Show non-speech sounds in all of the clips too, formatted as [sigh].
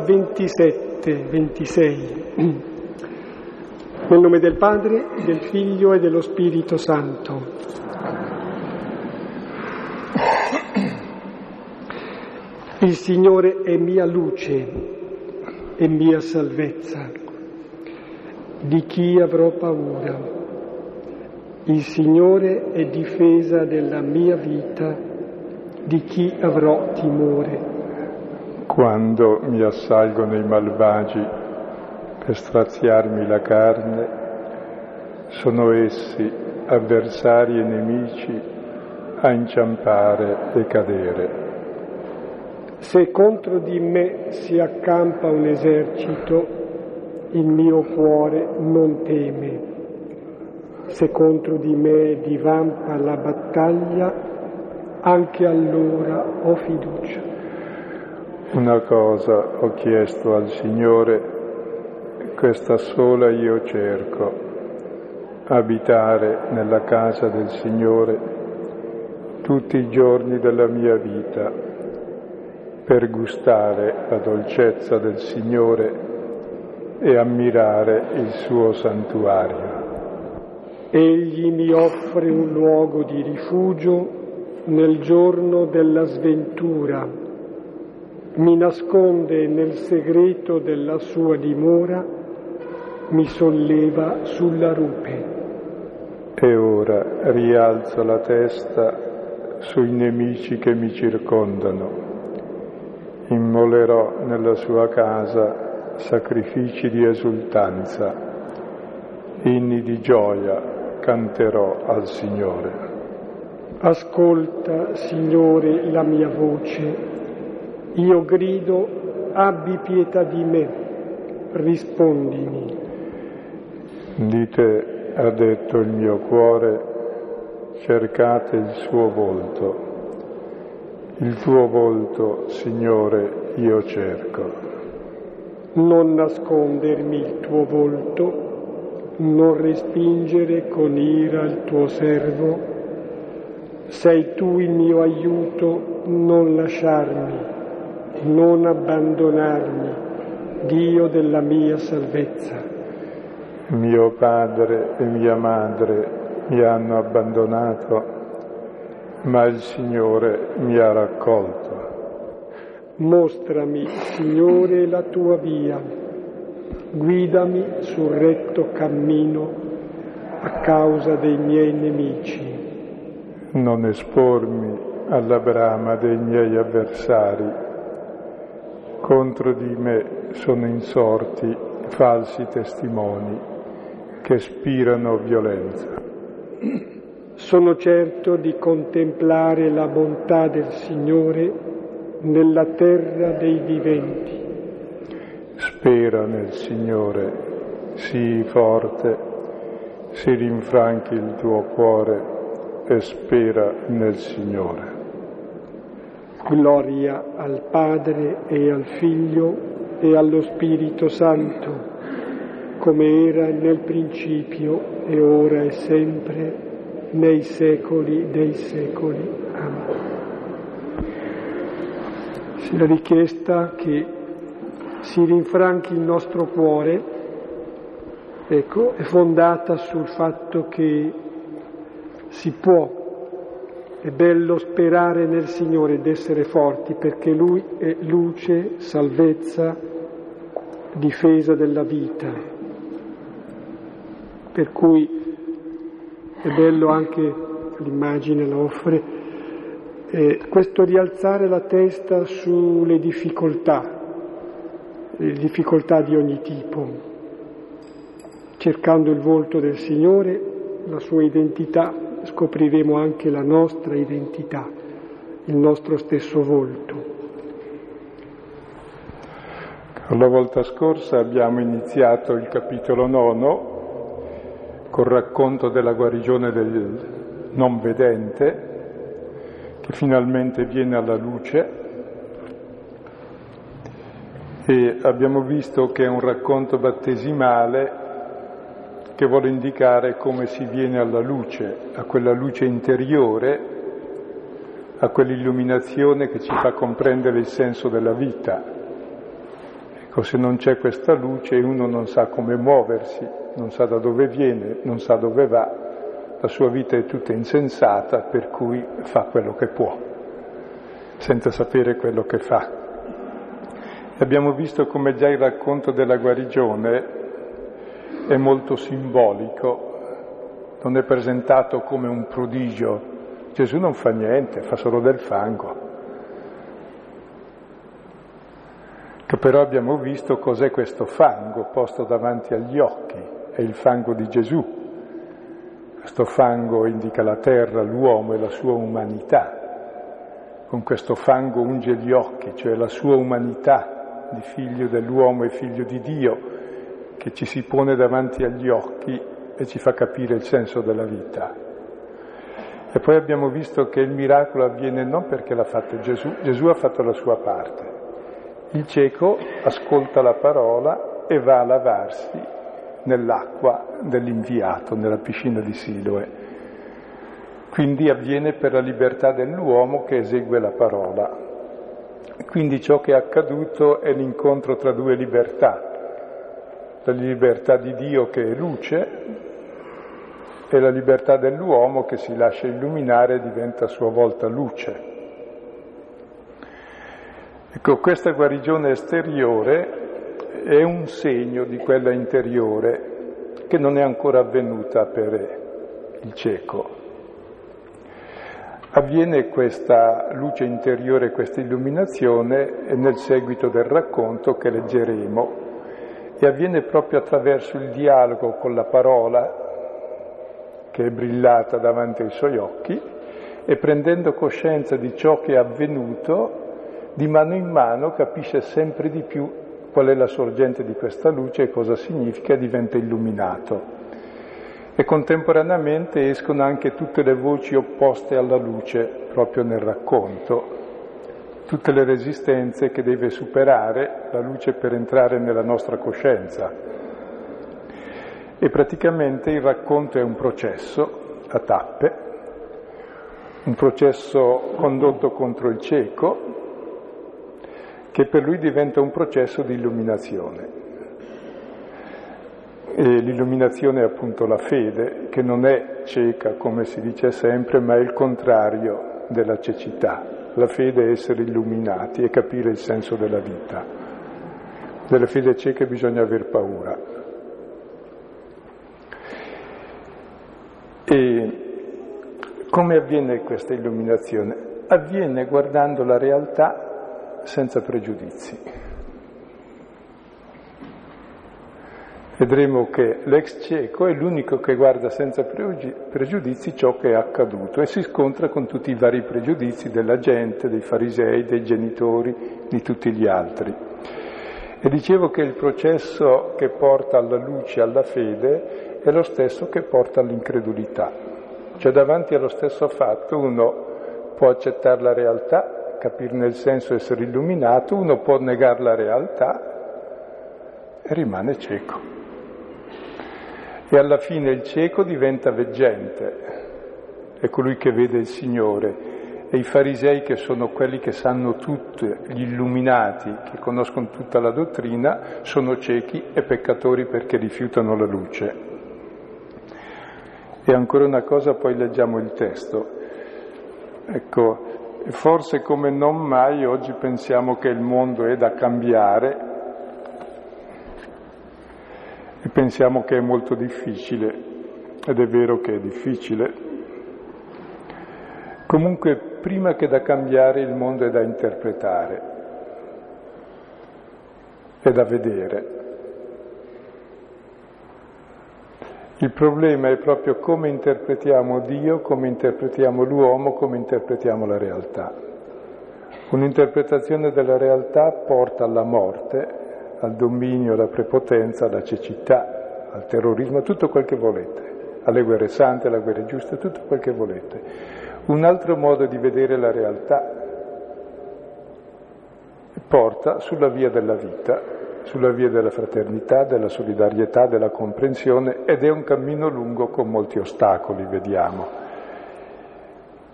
27, 26. Nel nome del Padre, del Figlio e dello Spirito Santo. Il Signore è mia luce e mia salvezza. Di chi avrò paura? Il Signore è difesa della mia vita. Di chi avrò timore? Quando mi assalgono i malvagi per straziarmi la carne, sono essi, avversari e nemici, a inciampare e cadere. Se contro di me si accampa un esercito, il mio cuore non teme. Se contro di me divampa la battaglia, anche allora ho fiducia. Una cosa ho chiesto al Signore, questa sola io cerco, abitare nella casa del Signore tutti i giorni della mia vita, per gustare la dolcezza del Signore e ammirare il suo santuario. Egli mi offre un luogo di rifugio nel giorno della sventura mi nasconde nel segreto della sua dimora, mi solleva sulla rupe. E ora rialzo la testa sui nemici che mi circondano. Immolerò nella sua casa sacrifici di esultanza, inni di gioia canterò al Signore. Ascolta, Signore, la mia voce io grido, abbi pietà di me, rispondimi. Di te ha detto il mio cuore, cercate il suo volto. Il tuo volto, Signore, io cerco. Non nascondermi il tuo volto, non respingere con ira il tuo servo. Sei tu il mio aiuto, non lasciarmi non abbandonarmi, Dio della mia salvezza. Mio padre e mia madre mi hanno abbandonato, ma il Signore mi ha raccolto. Mostrami, Signore, la tua via, guidami sul retto cammino a causa dei miei nemici. Non espormi alla brama dei miei avversari contro di me sono insorti falsi testimoni che spirano violenza. Sono certo di contemplare la bontà del Signore nella terra dei viventi. Spera nel Signore, sii forte, si rinfranchi il tuo cuore e spera nel Signore. Gloria al Padre e al Figlio e allo Spirito Santo, come era nel principio e ora e sempre, nei secoli dei secoli. Amen. La richiesta che si rinfranchi il nostro cuore, ecco, è fondata sul fatto che si può è bello sperare nel Signore ed essere forti perché Lui è luce, salvezza, difesa della vita. Per cui è bello anche, l'immagine la offre, eh, questo rialzare la testa sulle difficoltà, le difficoltà di ogni tipo, cercando il volto del Signore, la sua identità scopriremo anche la nostra identità, il nostro stesso volto. La volta scorsa abbiamo iniziato il capitolo nono col racconto della guarigione del non vedente che finalmente viene alla luce e abbiamo visto che è un racconto battesimale che vuole indicare come si viene alla luce, a quella luce interiore, a quell'illuminazione che ci fa comprendere il senso della vita Ecco, se non c'è questa luce uno non sa come muoversi, non sa da dove viene, non sa dove va, la sua vita è tutta insensata, per cui fa quello che può, senza sapere quello che fa. Abbiamo visto come già il racconto della guarigione è molto simbolico, non è presentato come un prodigio. Gesù non fa niente, fa solo del fango. Che però abbiamo visto cos'è questo fango posto davanti agli occhi, è il fango di Gesù. Questo fango indica la terra, l'uomo e la sua umanità. Con questo fango unge gli occhi, cioè la sua umanità di figlio dell'uomo e figlio di Dio, che ci si pone davanti agli occhi e ci fa capire il senso della vita. E poi abbiamo visto che il miracolo avviene non perché l'ha fatto Gesù, Gesù ha fatto la sua parte. Il cieco ascolta la parola e va a lavarsi nell'acqua dell'inviato, nella piscina di Siloe. Quindi avviene per la libertà dell'uomo che esegue la parola. Quindi ciò che è accaduto è l'incontro tra due libertà, la libertà di Dio che è luce e la libertà dell'uomo che si lascia illuminare e diventa a sua volta luce. Ecco, questa guarigione esteriore è un segno di quella interiore che non è ancora avvenuta per il cieco. Avviene questa luce interiore, questa illuminazione nel seguito del racconto che leggeremo e avviene proprio attraverso il dialogo con la parola che è brillata davanti ai suoi occhi e prendendo coscienza di ciò che è avvenuto, di mano in mano capisce sempre di più qual è la sorgente di questa luce e cosa significa e diventa illuminato. E contemporaneamente escono anche tutte le voci opposte alla luce proprio nel racconto, tutte le resistenze che deve superare la luce per entrare nella nostra coscienza. E praticamente il racconto è un processo a tappe, un processo condotto contro il cieco, che per lui diventa un processo di illuminazione. E l'illuminazione è appunto la fede, che non è cieca, come si dice sempre, ma è il contrario della cecità. La fede è essere illuminati e capire il senso della vita. Della fede cieca bisogna aver paura. E come avviene questa illuminazione? Avviene guardando la realtà senza pregiudizi. Vedremo che l'ex cieco è l'unico che guarda senza pregiudizi ciò che è accaduto e si scontra con tutti i vari pregiudizi della gente, dei farisei, dei genitori, di tutti gli altri. E dicevo che il processo che porta alla luce, alla fede, è lo stesso che porta all'incredulità. Cioè davanti allo stesso fatto uno può accettare la realtà, capirne il senso, essere illuminato, uno può negare la realtà e rimane cieco e alla fine il cieco diventa veggente, è colui che vede il Signore. E i farisei, che sono quelli che sanno tutto, gli illuminati, che conoscono tutta la dottrina, sono ciechi e peccatori perché rifiutano la luce. E ancora una cosa, poi leggiamo il testo. Ecco, forse come non mai oggi pensiamo che il mondo è da cambiare e pensiamo che è molto difficile, ed è vero che è difficile. Comunque, prima che da cambiare, il mondo è da interpretare, è da vedere. Il problema è proprio come interpretiamo Dio, come interpretiamo l'uomo, come interpretiamo la realtà. Un'interpretazione della realtà porta alla morte al dominio, alla prepotenza, alla cecità, al terrorismo, tutto quel che volete, alle guerre sante, alle guerre giuste, tutto quel che volete. Un altro modo di vedere la realtà porta sulla via della vita, sulla via della fraternità, della solidarietà, della comprensione ed è un cammino lungo con molti ostacoli, vediamo.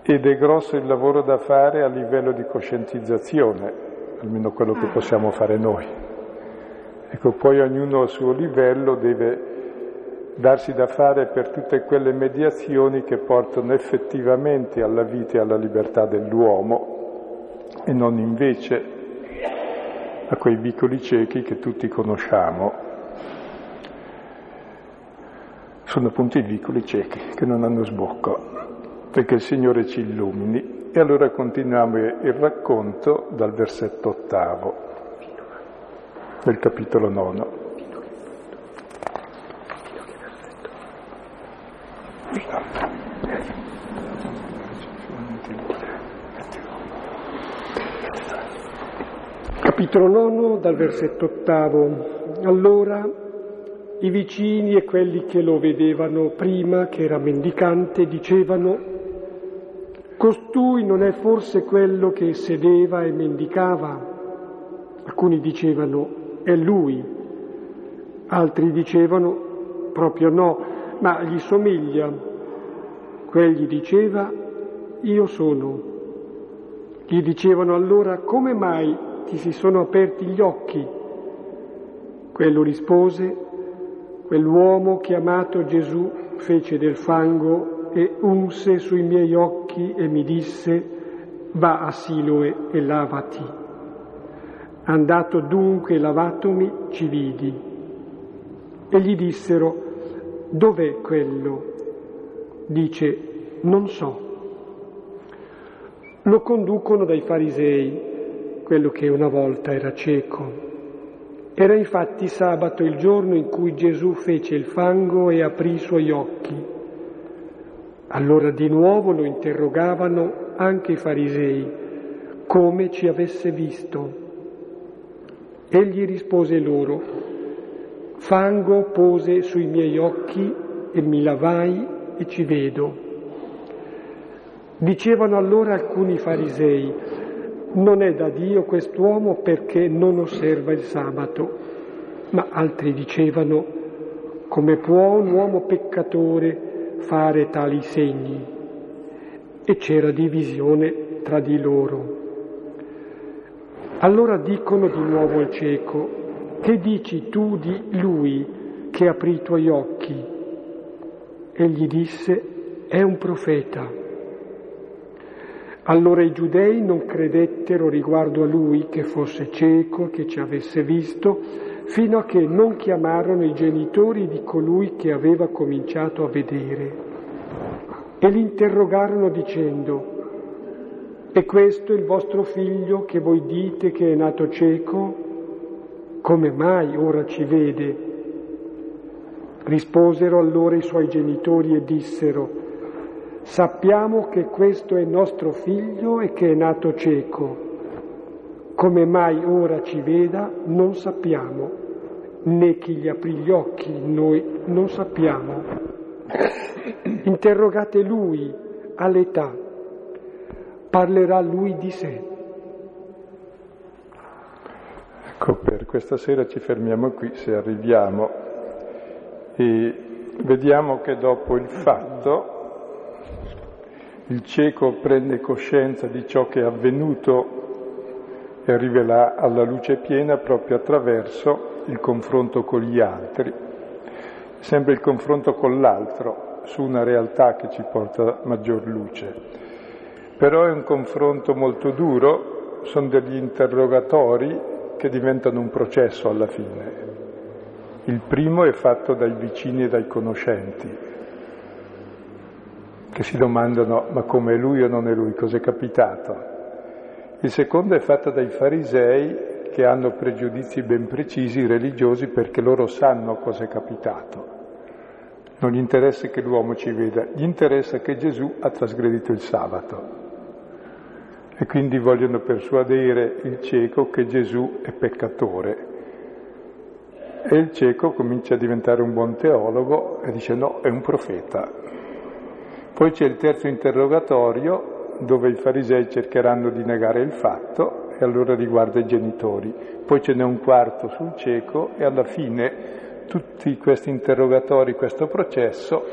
Ed è grosso il lavoro da fare a livello di coscientizzazione, almeno quello che possiamo fare noi Ecco, poi ognuno al suo livello deve darsi da fare per tutte quelle mediazioni che portano effettivamente alla vita e alla libertà dell'uomo e non invece a quei vicoli ciechi che tutti conosciamo. Sono appunto i vicoli ciechi che non hanno sbocco, perché il Signore ci illumini. E allora continuiamo il racconto dal versetto ottavo del capitolo nono. Capitolo nono dal versetto ottavo. Allora i vicini e quelli che lo vedevano prima, che era mendicante, dicevano, costui non è forse quello che sedeva e mendicava? Alcuni dicevano, è lui, altri dicevano, proprio no, ma gli somiglia. Quegli diceva, io sono. Gli dicevano allora, come mai ti si sono aperti gli occhi. Quello rispose, quell'uomo chiamato Gesù fece del fango e unse sui miei occhi e mi disse, va a Siloe e lavati. Andato dunque lavatomi, ci vidi. E gli dissero, dov'è quello? Dice, non so. Lo conducono dai farisei quello che una volta era cieco. Era infatti sabato il giorno in cui Gesù fece il fango e aprì i suoi occhi. Allora di nuovo lo interrogavano anche i farisei, come ci avesse visto. Egli rispose loro, fango pose sui miei occhi e mi lavai e ci vedo. Dicevano allora alcuni farisei, non è da Dio quest'uomo perché non osserva il sabato, ma altri dicevano come può un uomo peccatore fare tali segni? E c'era divisione tra di loro. Allora dicono di nuovo al cieco, che dici tu di lui che aprì i tuoi occhi? Egli disse, è un profeta. Allora i giudei non credettero riguardo a lui che fosse cieco, che ci avesse visto, fino a che non chiamarono i genitori di colui che aveva cominciato a vedere e li interrogarono dicendo, è questo il vostro figlio che voi dite che è nato cieco? Come mai ora ci vede? Risposero allora i suoi genitori e dissero, Sappiamo che questo è nostro figlio e che è nato cieco. Come mai ora ci veda non sappiamo, né chi gli aprì gli occhi noi non sappiamo. Interrogate lui all'età, parlerà lui di sé. Ecco, per questa sera ci fermiamo qui se arriviamo e vediamo che dopo il fatto il cieco prende coscienza di ciò che è avvenuto e arriverà alla luce piena proprio attraverso il confronto con gli altri. Sempre il confronto con l'altro su una realtà che ci porta maggior luce. Però è un confronto molto duro, sono degli interrogatori che diventano un processo alla fine. Il primo è fatto dai vicini e dai conoscenti, che si domandano ma come è lui o non è lui, cos'è capitato. Il secondo è fatto dai farisei che hanno pregiudizi ben precisi religiosi perché loro sanno cos'è capitato. Non gli interessa che l'uomo ci veda, gli interessa che Gesù ha trasgredito il sabato. E quindi vogliono persuadere il cieco che Gesù è peccatore. E il cieco comincia a diventare un buon teologo e dice no, è un profeta. Poi c'è il terzo interrogatorio dove i farisei cercheranno di negare il fatto e allora riguarda i genitori. Poi ce n'è un quarto sul cieco e alla fine tutti questi interrogatori, questo processo,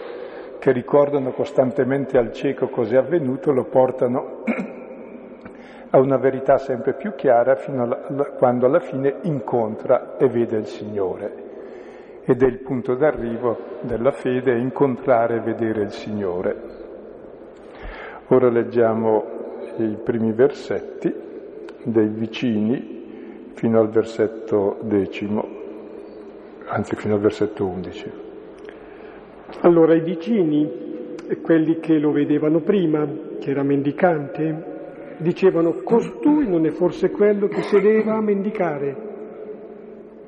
che ricordano costantemente al cieco cosa è avvenuto, lo portano a una verità sempre più chiara fino alla, quando alla fine incontra e vede il Signore. Ed è il punto d'arrivo della fede, incontrare e vedere il Signore. Ora leggiamo i primi versetti dei vicini fino al versetto decimo, anzi fino al versetto undici. Allora i vicini, quelli che lo vedevano prima, che era mendicante, dicevano costui non è forse quello che sedeva a mendicare.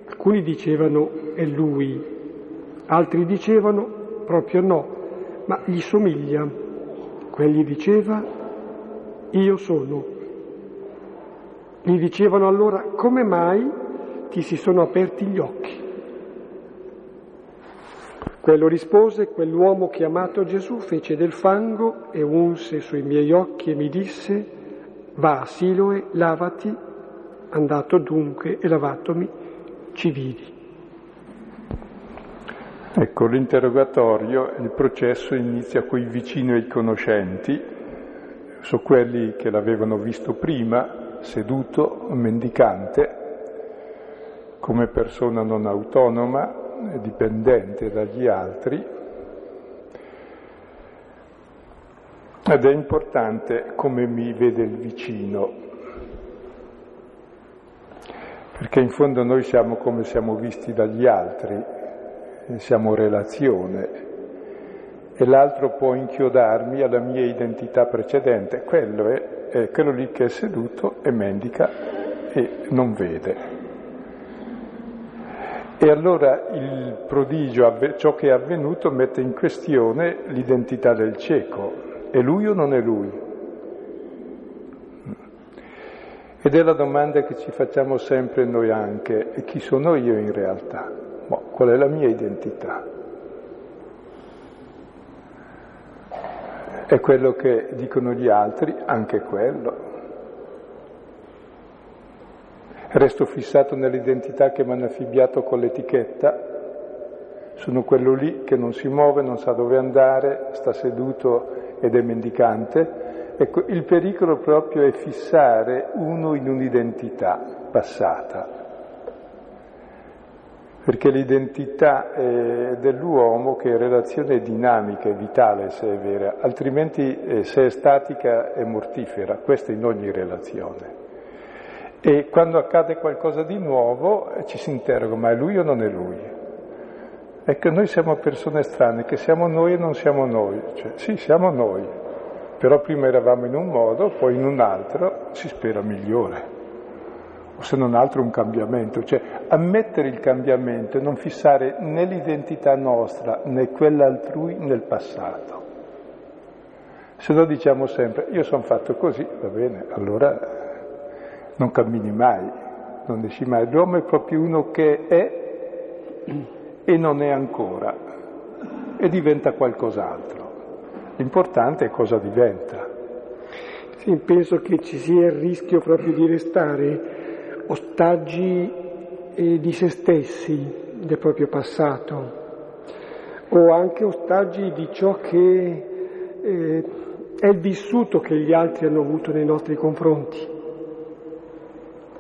Alcuni dicevano è lui, altri dicevano proprio no, ma gli somiglia. Quelli diceva io sono. Gli dicevano allora come mai ti si sono aperti gli occhi? Quello rispose, quell'uomo chiamato Gesù fece del fango e unse sui miei occhi e mi disse, va a Siloe, lavati, andato dunque e lavatomi, ci vidi. Ecco, l'interrogatorio, il processo inizia con i vicini e i conoscenti, su quelli che l'avevano visto prima, seduto, mendicante, come persona non autonoma, dipendente dagli altri, Ed è importante come mi vede il vicino, perché in fondo noi siamo come siamo visti dagli altri, siamo relazione e l'altro può inchiodarmi alla mia identità precedente, quello è, è quello lì che è seduto e mendica e non vede. E allora il prodigio, ciò che è avvenuto, mette in questione l'identità del cieco, è lui o non è lui? Ed è la domanda che ci facciamo sempre noi anche, e chi sono io in realtà? Boh, qual è la mia identità? È quello che dicono gli altri, anche quello. Resto fissato nell'identità che mi hanno affibbiato con l'etichetta, sono quello lì che non si muove, non sa dove andare, sta seduto ed è mendicante, ecco, il pericolo proprio è fissare uno in un'identità passata, perché l'identità è dell'uomo che è relazione dinamica e vitale se è vera, altrimenti eh, se è statica è mortifera, questo in ogni relazione. E quando accade qualcosa di nuovo eh, ci si interroga, ma è lui o non è lui? È che noi siamo persone strane, che siamo noi e non siamo noi. Cioè, sì, siamo noi, però prima eravamo in un modo, poi in un altro, si spera migliore. O se non altro un cambiamento. Cioè, ammettere il cambiamento e non fissare né l'identità nostra né quella altrui nel passato. Se no diciamo sempre, io sono fatto così, va bene, allora non cammini mai, non esci mai. L'uomo è proprio uno che è e non è ancora e diventa qualcos'altro. L'importante è cosa diventa. Sì, penso che ci sia il rischio proprio di restare ostaggi eh, di se stessi, del proprio passato, o anche ostaggi di ciò che eh, è il vissuto che gli altri hanno avuto nei nostri confronti.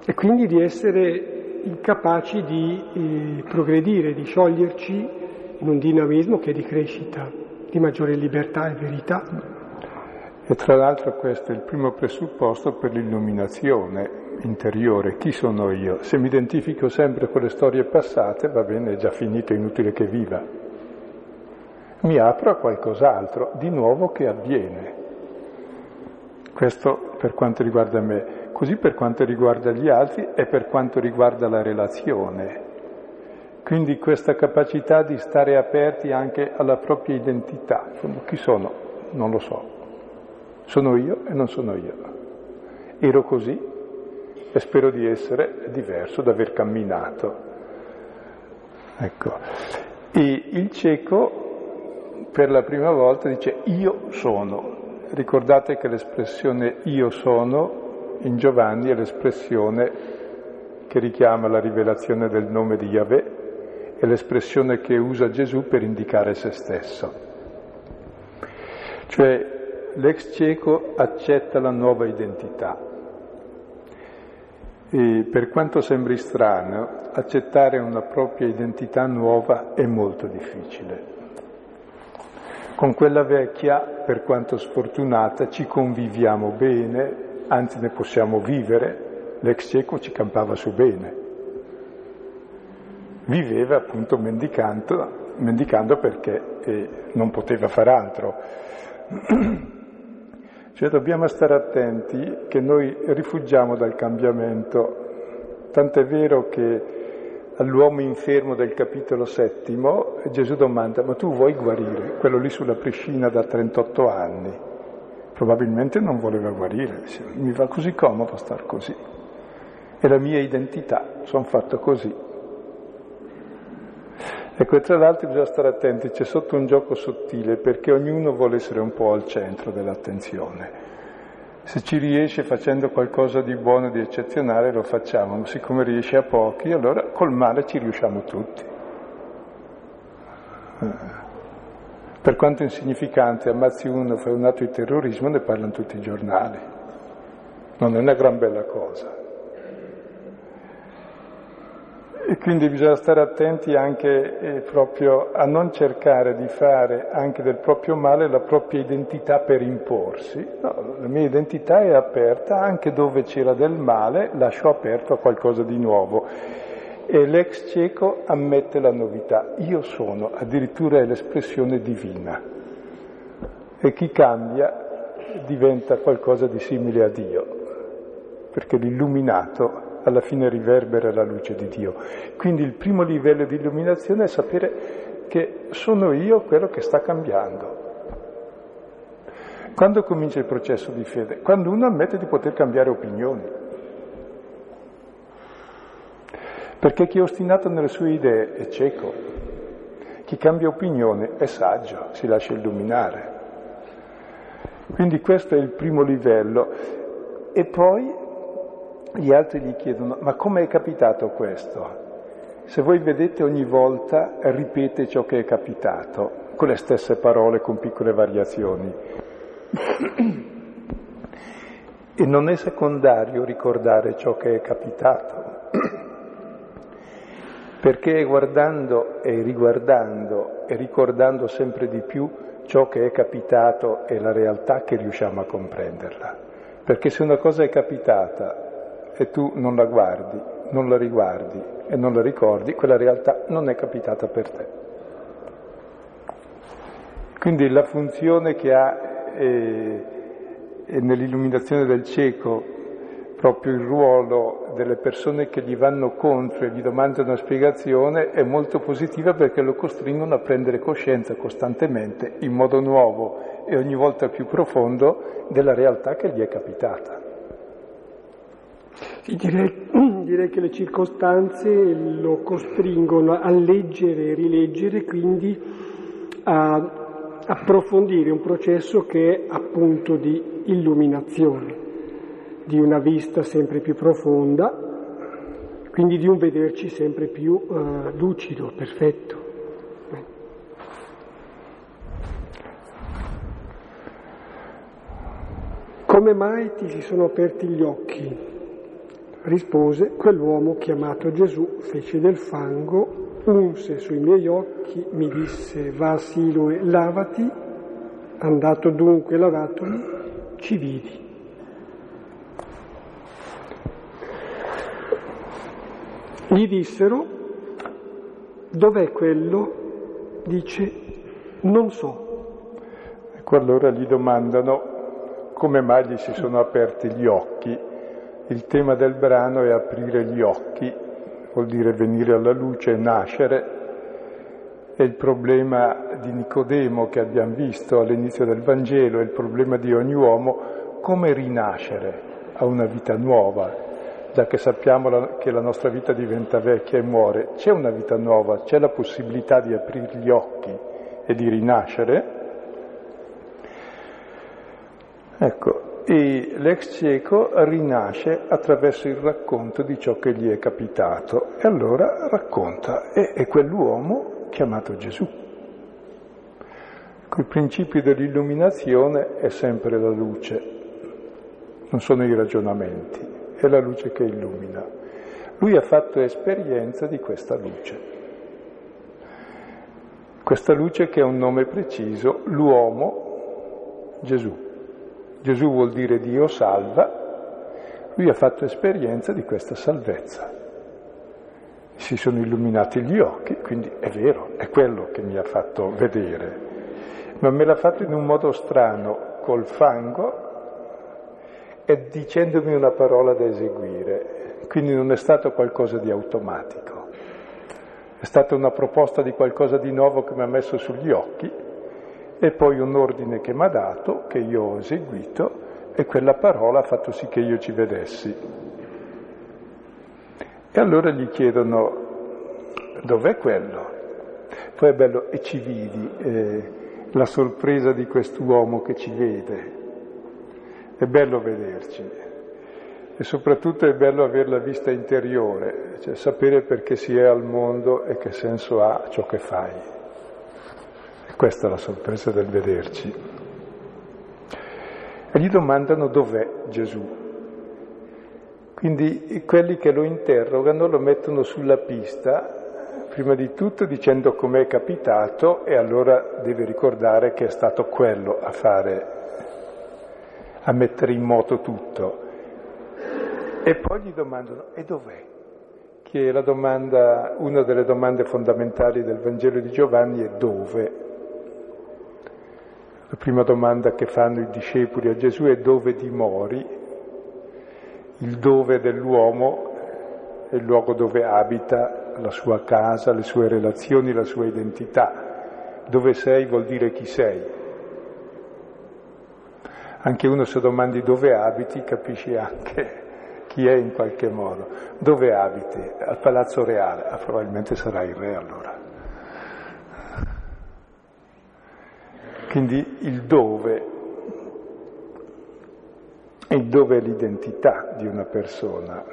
E quindi di essere incapaci di eh, progredire, di scioglierci in un dinamismo che è di crescita, di maggiore libertà e verità. E tra l'altro questo è il primo presupposto per l'illuminazione interiore. Chi sono io? Se mi identifico sempre con le storie passate, va bene, è già finito, è inutile che viva. Mi apro a qualcos'altro di nuovo che avviene. Questo per quanto riguarda me così per quanto riguarda gli altri e per quanto riguarda la relazione. Quindi questa capacità di stare aperti anche alla propria identità. Chi sono? Non lo so. Sono io e non sono io. Ero così e spero di essere diverso, di aver camminato. Ecco. E il cieco per la prima volta dice io sono. Ricordate che l'espressione io sono in Giovanni è l'espressione che richiama la rivelazione del nome di Yahweh, è l'espressione che usa Gesù per indicare se stesso. Cioè l'ex cieco accetta la nuova identità E per quanto sembri strano, accettare una propria identità nuova è molto difficile. Con quella vecchia, per quanto sfortunata, ci conviviamo bene, anzi ne possiamo vivere. L'ex cieco ci campava su bene. Viveva appunto mendicando, mendicando perché eh, non poteva far altro. [clears throat] Cioè dobbiamo stare attenti che noi rifugiamo dal cambiamento. Tant'è vero che all'uomo infermo del capitolo settimo Gesù domanda ma tu vuoi guarire? Quello lì sulla piscina da 38 anni. Probabilmente non voleva guarire, dice, mi va così comodo star così. È la mia identità, sono fatto così. Ecco, tra l'altro bisogna stare attenti, c'è sotto un gioco sottile perché ognuno vuole essere un po' al centro dell'attenzione. Se ci riesce facendo qualcosa di buono, di eccezionale, lo facciamo, ma siccome riesce a pochi, allora col male ci riusciamo tutti. Per quanto insignificante, ammazzi uno, fai un atto di terrorismo, ne parlano tutti i giornali. Non è una gran bella cosa. E quindi bisogna stare attenti anche eh, proprio a non cercare di fare anche del proprio male la propria identità per imporsi. No, la mia identità è aperta, anche dove c'era del male lascio aperto a qualcosa di nuovo. E l'ex cieco ammette la novità. Io sono, addirittura è l'espressione divina. E chi cambia diventa qualcosa di simile a Dio, perché l'illuminato alla fine riverbera la luce di Dio. Quindi il primo livello di illuminazione è sapere che sono io quello che sta cambiando. Quando comincia il processo di fede? Quando uno ammette di poter cambiare opinioni. Perché chi è ostinato nelle sue idee è cieco, chi cambia opinione è saggio, si lascia illuminare. Quindi questo è il primo livello. E poi gli altri gli chiedono, ma come è capitato questo? Se voi vedete ogni volta ripete ciò che è capitato, con le stesse parole, con piccole variazioni. e non è secondario ricordare ciò che è capitato, perché è guardando e riguardando e ricordando sempre di più ciò che è capitato e la realtà che riusciamo a comprenderla. Perché se una cosa è capitata e tu non la guardi, non la riguardi e non la ricordi, quella realtà non è capitata per te. Quindi la funzione che ha eh, nell'illuminazione del cieco proprio il ruolo delle persone che gli vanno contro e gli domandano una spiegazione è molto positiva perché lo costringono a prendere coscienza costantemente, in modo nuovo e ogni volta più profondo, della realtà che gli è capitata. Direi, [clears throat] direi, che le circostanze lo costringono a leggere e rileggere, quindi a approfondire un processo che è appunto di illuminazione, di una vista sempre più profonda, quindi di un vederci sempre più uh, lucido, perfetto. Come mai ti si sono aperti gli occhi? Rispose, quell'uomo chiamato Gesù fece del fango, unse sui miei occhi, mi disse, va a Siloe, lavati, andato dunque lavatomi, ci vidi. Gli dissero, dov'è quello? Dice, non so. Ecco allora gli domandano come mai gli si sono aperti gli occhi il tema del brano è aprire gli occhi, vuol dire venire alla luce, nascere. È il problema di Nicodemo che abbiamo visto all'inizio del Vangelo, è il problema di ogni uomo, come rinascere a una vita nuova, già che sappiamo che la nostra vita diventa vecchia e muore. C'è una vita nuova, c'è la possibilità di aprire gli occhi e di rinascere. Ecco, e l'ex cieco rinasce attraverso il racconto di ciò che gli è capitato e allora racconta, e è quell'uomo chiamato Gesù. Il principio dell'illuminazione è sempre la luce, non sono i ragionamenti, è la luce che illumina. Lui ha fatto esperienza di questa luce. Questa luce che ha un nome preciso, l'uomo Gesù. Gesù vuol dire Dio salva, lui ha fatto esperienza di questa salvezza. Si sono illuminati gli occhi, quindi è vero, è quello che mi ha fatto vedere, ma me l'ha fatto in un modo strano, col fango e dicendomi una parola da eseguire, quindi non è stato qualcosa di automatico. È stata una proposta di qualcosa di nuovo che mi ha messo sugli occhi e poi un ordine che mi ha dato, che io ho eseguito e quella parola ha fatto sì che io ci vedessi. E allora gli chiedono dov'è quello? Poi è bello, e ci vidi eh, la sorpresa di quest'uomo che ci vede. È bello vederci e soprattutto è bello avere la vista interiore, cioè sapere perché si è al mondo e che senso ha ciò che fai. E questa è la sorpresa del vederci. E gli domandano dov'è Gesù. Quindi quelli che lo interrogano lo mettono sulla pista, prima di tutto dicendo com'è capitato e allora deve ricordare che è stato quello a fare, a mettere in moto tutto. E poi gli domandano, e dov'è? Che la domanda, una delle domande fondamentali del Vangelo di Giovanni è dove? La prima domanda che fanno i discepoli a Gesù è dove dimori? Il dove dell'uomo è il luogo dove abita, la sua casa, le sue relazioni, la sua identità. Dove sei vuol dire chi sei. Anche uno se domandi dove abiti capisci anche [laughs] chi è in qualche modo. Dove abiti? Al Palazzo Reale? Ah, probabilmente sarà il re allora. Quindi il dove, il dove è l'identità di una persona.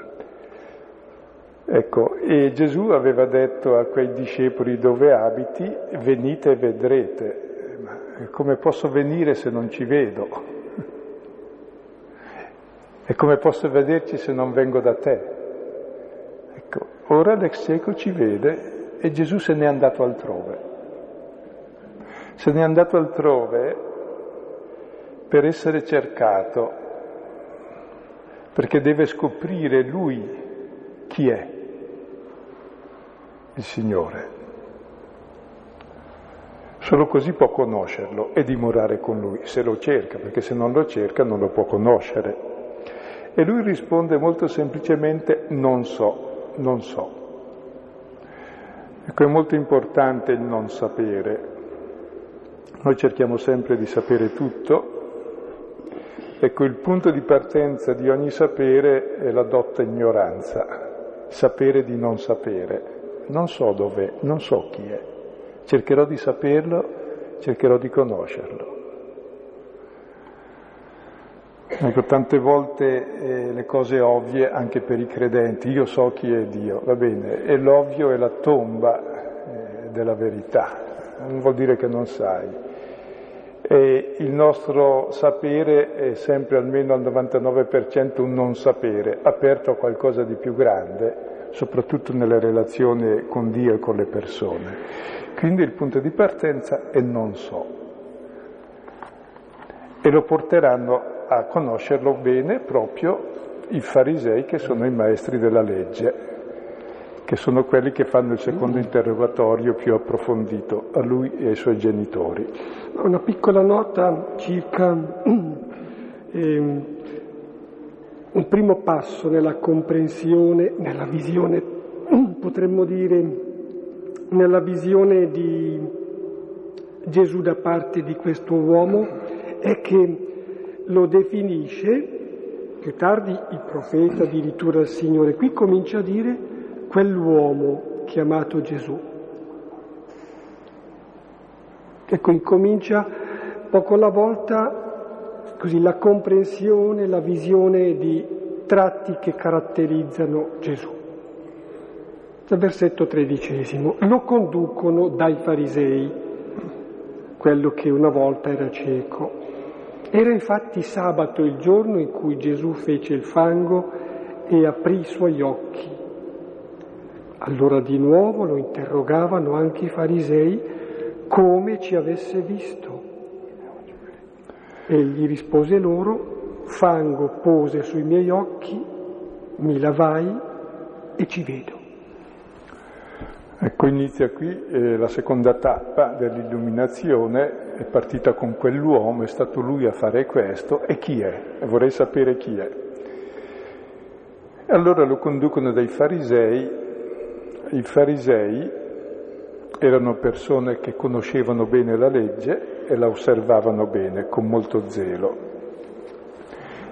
Ecco, e Gesù aveva detto a quei discepoli dove abiti, venite e vedrete. Ma come posso venire se non ci vedo? E come posso vederci se non vengo da te? Ecco, ora l'ex cieco ci vede e Gesù se n'è andato altrove. Se n'è andato altrove per essere cercato, perché deve scoprire lui chi è il Signore. Solo così può conoscerlo e dimorare con lui, se lo cerca, perché se non lo cerca non lo può conoscere. E lui risponde molto semplicemente non so, non so. Ecco, è molto importante il non sapere. Noi cerchiamo sempre di sapere tutto. Ecco, il punto di partenza di ogni sapere è la dotta ignoranza, sapere di non sapere. Non so dov'è, non so chi è. Cercherò di saperlo, cercherò di conoscerlo. Ecco, tante volte eh, le cose ovvie anche per i credenti, io so chi è Dio, va bene, e l'ovvio è la tomba eh, della verità, non vuol dire che non sai. E il nostro sapere è sempre almeno al 99% un non sapere, aperto a qualcosa di più grande, soprattutto nelle relazioni con Dio e con le persone. Quindi il punto di partenza è non so. E lo porteranno a conoscerlo bene proprio i farisei che sono i maestri della legge, che sono quelli che fanno il secondo interrogatorio più approfondito a lui e ai suoi genitori. Una piccola nota circa eh, un primo passo nella comprensione, nella visione, potremmo dire, nella visione di Gesù da parte di questo uomo è che lo definisce, più tardi il profeta, addirittura il Signore, qui comincia a dire quell'uomo chiamato Gesù. Ecco, incomincia poco alla volta così la comprensione, la visione di tratti che caratterizzano Gesù. Versetto tredicesimo, lo conducono dai farisei, quello che una volta era cieco. Era infatti sabato il giorno in cui Gesù fece il fango e aprì i suoi occhi. Allora di nuovo lo interrogavano anche i farisei come ci avesse visto. Egli rispose loro, fango pose sui miei occhi, mi lavai e ci vedo. Ecco, inizia qui eh, la seconda tappa dell'illuminazione, è partita con quell'uomo, è stato lui a fare questo, e chi è? E vorrei sapere chi è. Allora lo conducono dai farisei, i farisei erano persone che conoscevano bene la legge e la osservavano bene, con molto zelo.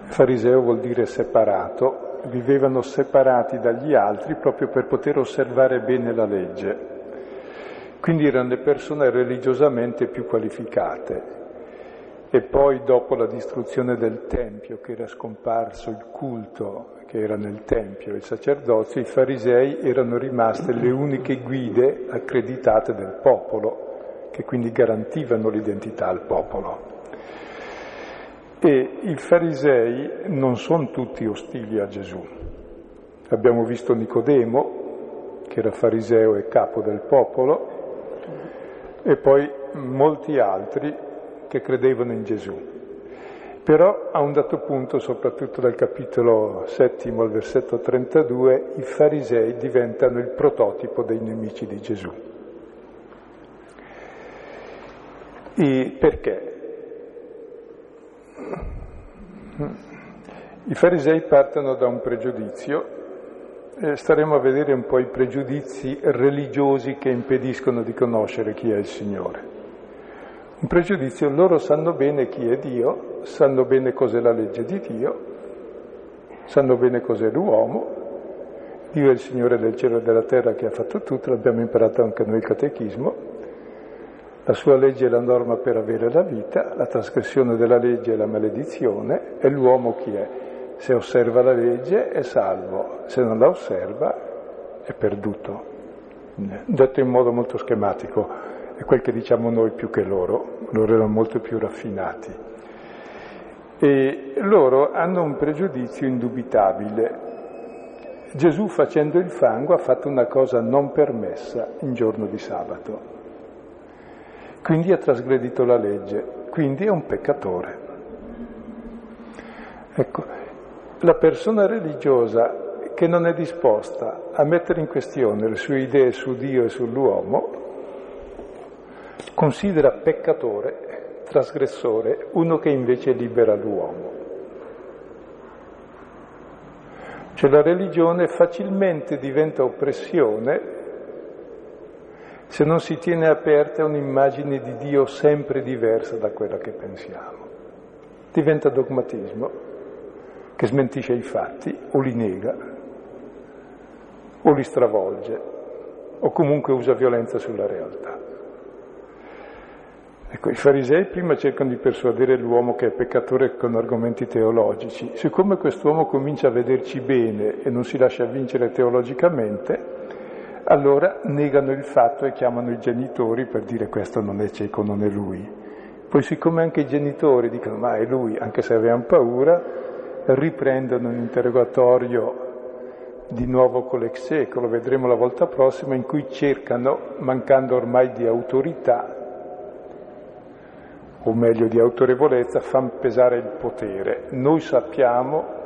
Fariseo vuol dire separato, vivevano separati dagli altri proprio per poter osservare bene la legge. Quindi erano le persone religiosamente più qualificate. E poi dopo la distruzione del Tempio, che era scomparso il culto che era nel Tempio, il sacerdozio, i farisei erano rimaste le uniche guide accreditate del popolo, che quindi garantivano l'identità al popolo. E i farisei non sono tutti ostili a Gesù. Abbiamo visto Nicodemo, che era fariseo e capo del popolo, e poi molti altri che credevano in Gesù. Però a un dato punto, soprattutto dal capitolo settimo al versetto 32, i farisei diventano il prototipo dei nemici di Gesù. E perché? I farisei partono da un pregiudizio e staremo a vedere un po' i pregiudizi religiosi che impediscono di conoscere chi è il Signore. Un pregiudizio, loro sanno bene chi è Dio, sanno bene cos'è la legge di Dio, sanno bene cos'è l'uomo, Dio è il Signore del cielo e della terra che ha fatto tutto, l'abbiamo imparato anche noi il catechismo, la sua legge è la norma per avere la vita, la trasgressione della legge è la maledizione e l'uomo chi è? Se osserva la legge è salvo, se non la osserva è perduto. Detto in modo molto schematico, è quel che diciamo noi più che loro, loro erano molto più raffinati. E loro hanno un pregiudizio indubitabile. Gesù facendo il fango ha fatto una cosa non permessa in giorno di sabato quindi ha trasgredito la legge, quindi è un peccatore. Ecco, la persona religiosa che non è disposta a mettere in questione le sue idee su Dio e sull'uomo, considera peccatore, trasgressore, uno che invece libera l'uomo. Cioè la religione facilmente diventa oppressione se non si tiene aperta un'immagine di Dio sempre diversa da quella che pensiamo. Diventa dogmatismo che smentisce i fatti o li nega o li stravolge o comunque usa violenza sulla realtà. Ecco, i farisei prima cercano di persuadere l'uomo che è peccatore con argomenti teologici. Siccome quest'uomo comincia a vederci bene e non si lascia vincere teologicamente, allora negano il fatto e chiamano i genitori per dire questo non è cieco, non è lui. Poi siccome anche i genitori dicono ma è lui, anche se avevano paura, riprendono un interrogatorio di nuovo con l'ex lo vedremo la volta prossima, in cui cercano, mancando ormai di autorità, o meglio di autorevolezza, fanno pesare il potere. Noi sappiamo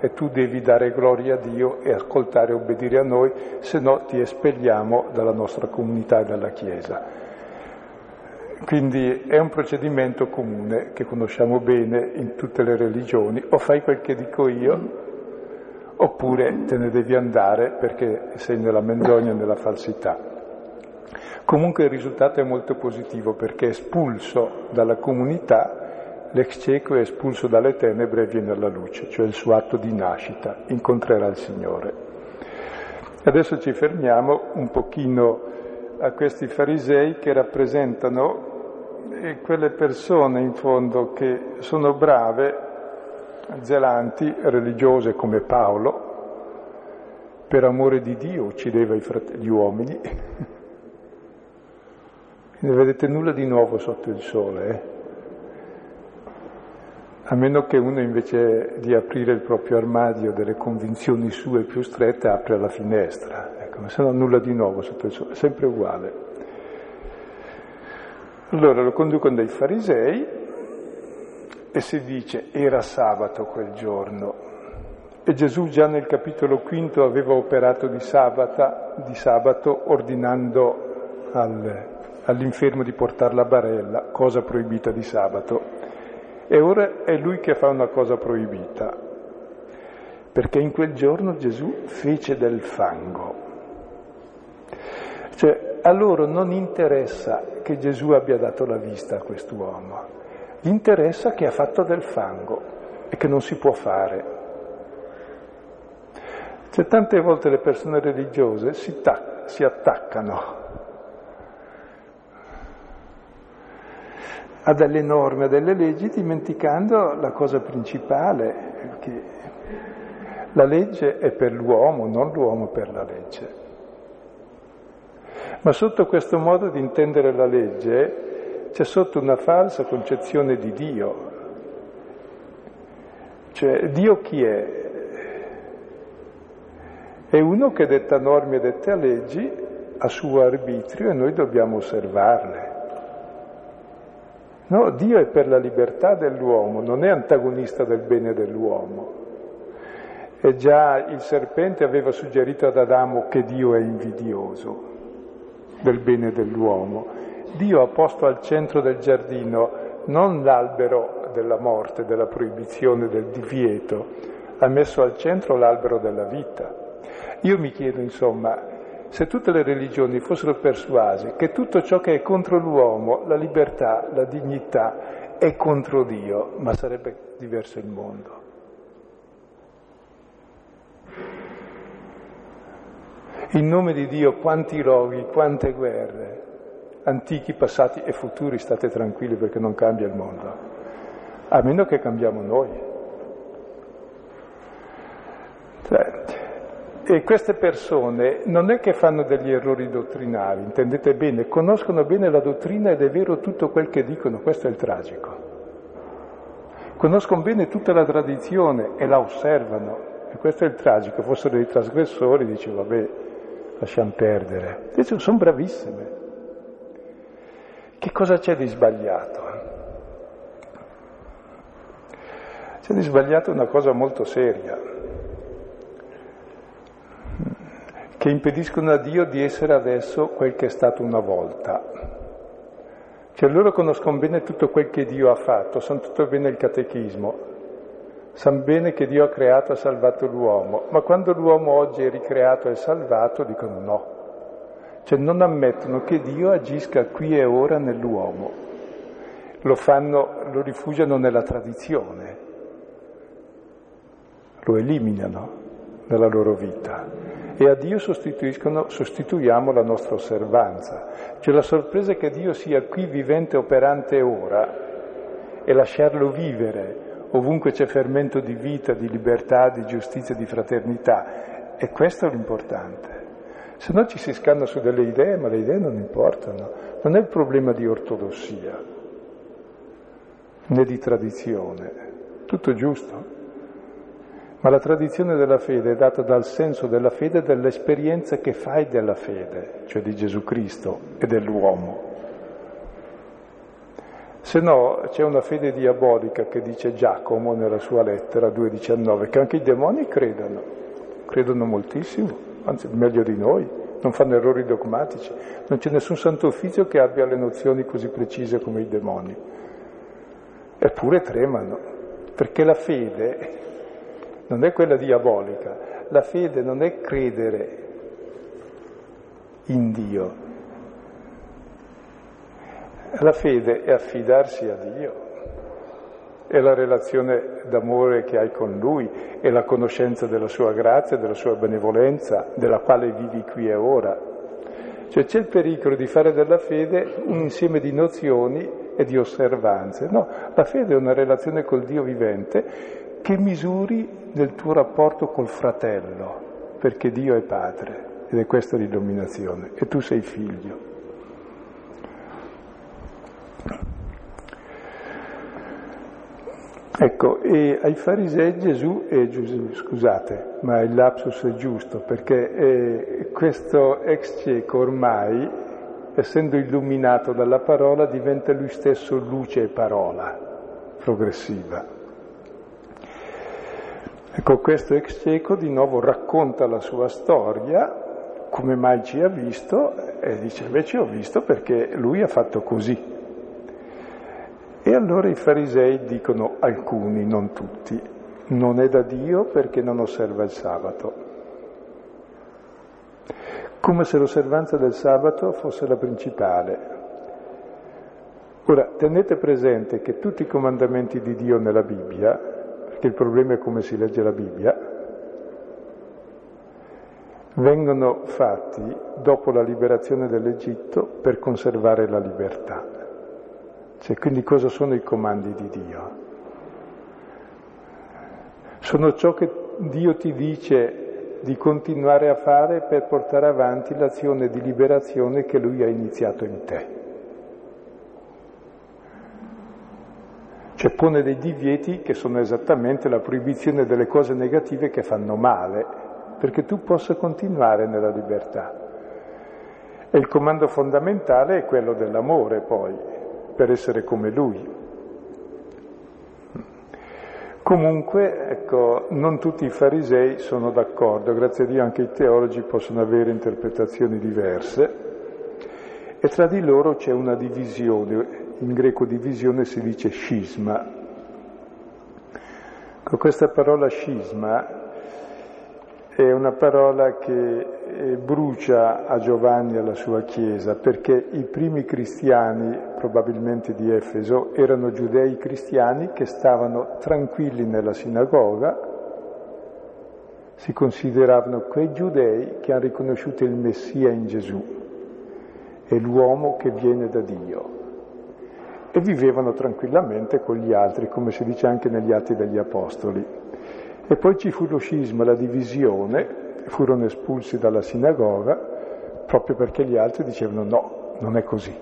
e tu devi dare gloria a Dio e ascoltare e obbedire a noi, se no ti espelliamo dalla nostra comunità e dalla Chiesa. Quindi è un procedimento comune che conosciamo bene in tutte le religioni, o fai quel che dico io, oppure te ne devi andare perché sei nella menzogna e nella falsità. Comunque il risultato è molto positivo perché espulso dalla comunità l'ex cieco è espulso dalle tenebre e viene alla luce, cioè il suo atto di nascita, incontrerà il Signore. Adesso ci fermiamo un pochino a questi farisei che rappresentano eh, quelle persone in fondo che sono brave, zelanti, religiose come Paolo, per amore di Dio uccideva gli uomini. [laughs] Non vedete nulla di nuovo sotto il sole, eh? A meno che uno invece di aprire il proprio armadio delle convinzioni sue più strette apre la finestra, ecco, ma se no nulla di nuovo sotto sempre uguale. Allora lo conducono dai farisei e si dice era sabato quel giorno e Gesù già nel capitolo quinto aveva operato di, sabata, di sabato ordinando al, all'infermo di portare la barella, cosa proibita di sabato. E ora è lui che fa una cosa proibita, perché in quel giorno Gesù fece del fango. Cioè, a loro non interessa che Gesù abbia dato la vista a quest'uomo, gli interessa che ha fatto del fango e che non si può fare. Cioè, tante volte le persone religiose si, ta- si attaccano a delle norme, a delle leggi, dimenticando la cosa principale, che la legge è per l'uomo, non l'uomo per la legge. Ma sotto questo modo di intendere la legge c'è sotto una falsa concezione di Dio. Cioè, Dio chi è? È uno che detta norme e detta leggi a suo arbitrio e noi dobbiamo osservarle. No, Dio è per la libertà dell'uomo, non è antagonista del bene dell'uomo. E già il serpente aveva suggerito ad Adamo che Dio è invidioso del bene dell'uomo. Dio ha posto al centro del giardino non l'albero della morte, della proibizione, del divieto, ha messo al centro l'albero della vita. Io mi chiedo, insomma, se tutte le religioni fossero persuase che tutto ciò che è contro l'uomo, la libertà, la dignità, è contro Dio, ma sarebbe diverso il mondo. In nome di Dio quanti roghi, quante guerre, antichi, passati e futuri, state tranquilli perché non cambia il mondo, a meno che cambiamo noi. Cioè, e queste persone non è che fanno degli errori dottrinali, intendete bene, conoscono bene la dottrina ed è vero tutto quel che dicono, questo è il tragico. Conoscono bene tutta la tradizione e la osservano, e questo è il tragico. Fossero dei trasgressori, dice vabbè, lasciamo perdere. Invece sono bravissime. Che cosa c'è di sbagliato? C'è di sbagliato una cosa molto seria. Che impediscono a Dio di essere adesso quel che è stato una volta. Cioè loro conoscono bene tutto quel che Dio ha fatto, sanno tutto bene il catechismo, sanno bene che Dio ha creato e salvato l'uomo, ma quando l'uomo oggi è ricreato e salvato dicono no, cioè non ammettono che Dio agisca qui e ora nell'uomo, lo fanno, lo rifugiano nella tradizione, lo eliminano nella loro vita e a Dio sostituiamo la nostra osservanza. Cioè la sorpresa che Dio sia qui vivente, operante ora e lasciarlo vivere ovunque c'è fermento di vita, di libertà, di giustizia, di fraternità. E questo è l'importante. Se no ci si scanna su delle idee, ma le idee non importano. Non è il problema di ortodossia, né di tradizione. Tutto giusto. Ma la tradizione della fede è data dal senso della fede dall'esperienza che fai della fede, cioè di Gesù Cristo e dell'uomo. Se no c'è una fede diabolica che dice Giacomo nella sua lettera 2.19, che anche i demoni credono, credono moltissimo, anzi meglio di noi, non fanno errori dogmatici, non c'è nessun santo ufficio che abbia le nozioni così precise come i demoni. Eppure tremano, perché la fede non è quella diabolica. La fede non è credere in Dio. La fede è affidarsi a Dio, è la relazione d'amore che hai con Lui, è la conoscenza della sua grazia, della sua benevolenza, della quale vivi qui e ora. Cioè c'è il pericolo di fare della fede un insieme di nozioni e di osservanze. No, la fede è una relazione col Dio vivente che misuri nel tuo rapporto col fratello, perché Dio è padre ed è questa l'illuminazione e tu sei figlio. Ecco, e ai farisei Gesù, è Gesù, scusate, ma il lapsus è giusto, perché eh, questo ex cieco ormai, essendo illuminato dalla parola, diventa lui stesso luce e parola progressiva. Ecco, questo ex cieco di nuovo racconta la sua storia, come mai ci ha visto, e dice invece ho visto perché lui ha fatto così. E allora i farisei dicono alcuni, non tutti, non è da Dio perché non osserva il sabato. Come se l'osservanza del sabato fosse la principale. Ora, tenete presente che tutti i comandamenti di Dio nella Bibbia, perché il problema è come si legge la Bibbia, vengono fatti dopo la liberazione dell'Egitto per conservare la libertà. Cioè, quindi cosa sono i comandi di Dio? Sono ciò che Dio ti dice di continuare a fare per portare avanti l'azione di liberazione che Lui ha iniziato in te. Cioè pone dei divieti che sono esattamente la proibizione delle cose negative che fanno male, perché tu possa continuare nella libertà. E il comando fondamentale è quello dell'amore poi, per essere come lui. Comunque, ecco, non tutti i farisei sono d'accordo, grazie a Dio anche i teologi possono avere interpretazioni diverse e tra di loro c'è una divisione, in greco divisione si dice scisma. Con questa parola scisma è una parola che eh, brucia a Giovanni e alla sua Chiesa, perché i primi cristiani, probabilmente di Efeso, erano giudei cristiani che stavano tranquilli nella sinagoga, si consideravano quei giudei che hanno riconosciuto il Messia in Gesù, è l'uomo che viene da Dio. E vivevano tranquillamente con gli altri, come si dice anche negli Atti degli Apostoli. E poi ci fu lo scisma, la divisione, furono espulsi dalla sinagoga proprio perché gli altri dicevano no, non è così.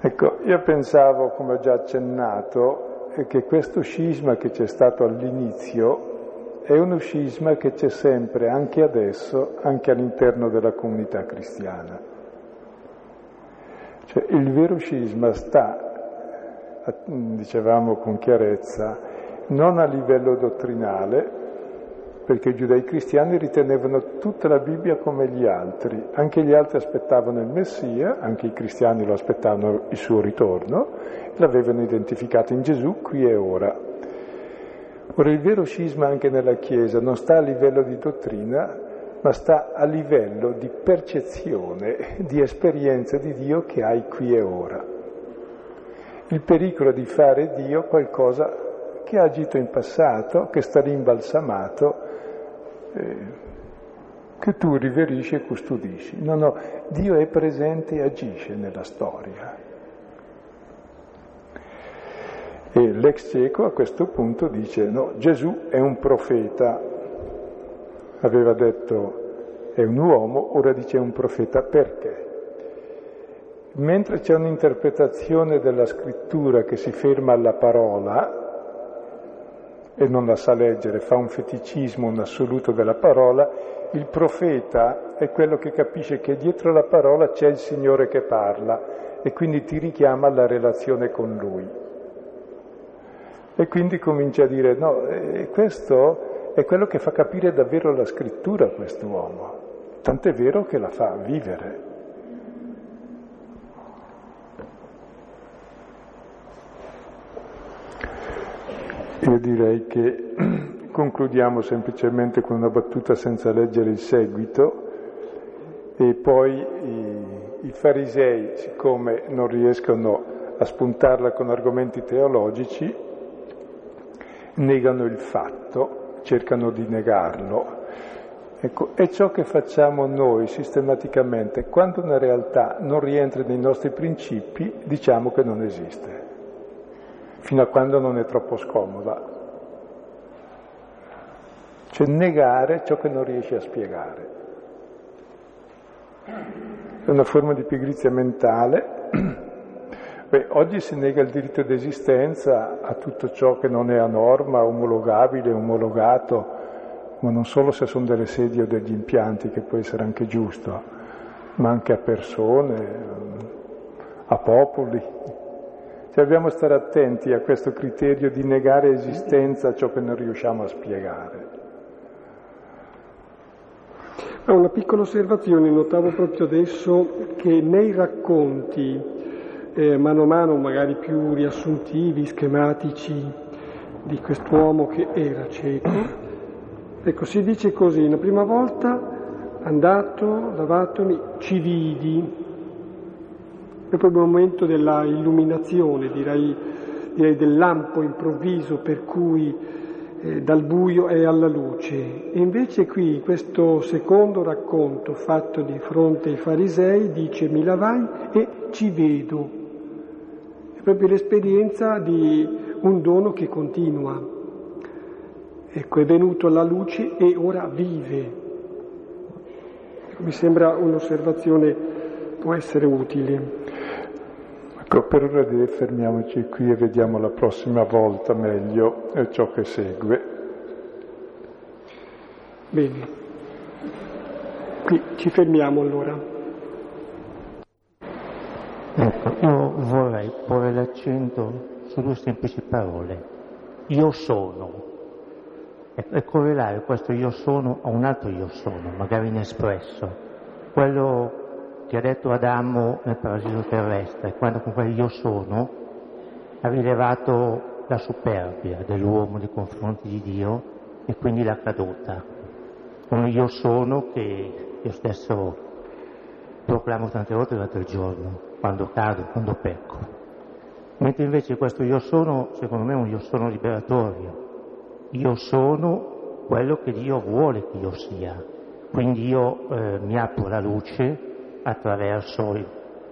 Ecco, io pensavo, come ho già accennato, che questo scisma che c'è stato all'inizio è uno scisma che c'è sempre, anche adesso, anche all'interno della comunità cristiana. Cioè, il vero scisma sta, dicevamo con chiarezza, non a livello dottrinale, perché i giudei cristiani ritenevano tutta la Bibbia come gli altri, anche gli altri aspettavano il Messia, anche i cristiani lo aspettavano il suo ritorno, l'avevano identificato in Gesù qui e ora. Ora il vero scisma anche nella Chiesa non sta a livello di dottrina, ma sta a livello di percezione, di esperienza di Dio che hai qui e ora. Il pericolo di fare Dio qualcosa che ha agito in passato, che sta rimbalsamato, eh, che tu riverisci e custodisci. No, no, Dio è presente e agisce nella storia. E l'ex cieco a questo punto dice, no, Gesù è un profeta, aveva detto è un uomo, ora dice un profeta perché? Mentre c'è un'interpretazione della scrittura che si ferma alla parola, e non la sa leggere, fa un feticismo, un assoluto della parola, il profeta è quello che capisce che dietro la parola c'è il Signore che parla e quindi ti richiama alla relazione con Lui. E quindi comincia a dire, no, eh, questo è quello che fa capire davvero la scrittura a quest'uomo, tant'è vero che la fa vivere. Io direi che [clears throat] concludiamo semplicemente con una battuta senza leggere il seguito. E poi i, i farisei, siccome non riescono a spuntarla con argomenti teologici, negano il fatto, cercano di negarlo. Ecco, è ciò che facciamo noi sistematicamente. Quando una realtà non rientra nei nostri principi, diciamo che non esiste fino a quando non è troppo scomoda. Cioè negare ciò che non riesci a spiegare. È una forma di pigrizia mentale, Beh, oggi si nega il diritto d'esistenza a tutto ciò che non è a norma, omologabile, omologato, ma non solo se sono delle sedie o degli impianti, che può essere anche giusto, ma anche a persone, a popoli. Cioè dobbiamo stare attenti a questo criterio di negare esistenza a ciò che non riusciamo a spiegare. Una piccola osservazione, notavo proprio adesso che nei racconti eh, mano a mano magari più riassuntivi, schematici di quest'uomo che era cieco. Ecco, si dice così, la prima volta andato, lavatomi, ci vidi, è proprio il momento della illuminazione, direi, direi del lampo improvviso per cui eh, dal buio è alla luce. E invece qui questo secondo racconto fatto di fronte ai farisei dice mi lavai e ci vedo proprio l'esperienza di un dono che continua. Ecco, è venuto alla luce e ora vive. Mi sembra un'osservazione può essere utile. Ecco, per ora fermiamoci qui e vediamo la prossima volta meglio ciò che segue. Bene, qui ci fermiamo allora. Ecco, io vorrei porre l'accento su due semplici parole. Io sono. E correlare questo io sono a un altro io sono, magari inespresso. Quello che ha detto Adamo nel paradiso terrestre, quando con quel io sono ha rilevato la superbia dell'uomo nei confronti di Dio e quindi la caduta. Un io sono che io stesso proclamo tante volte durante il giorno quando cado, quando pecco. Mentre invece questo io sono, secondo me, è un io sono liberatorio. Io sono quello che Dio vuole che io sia. Quindi io eh, mi apro alla luce attraverso il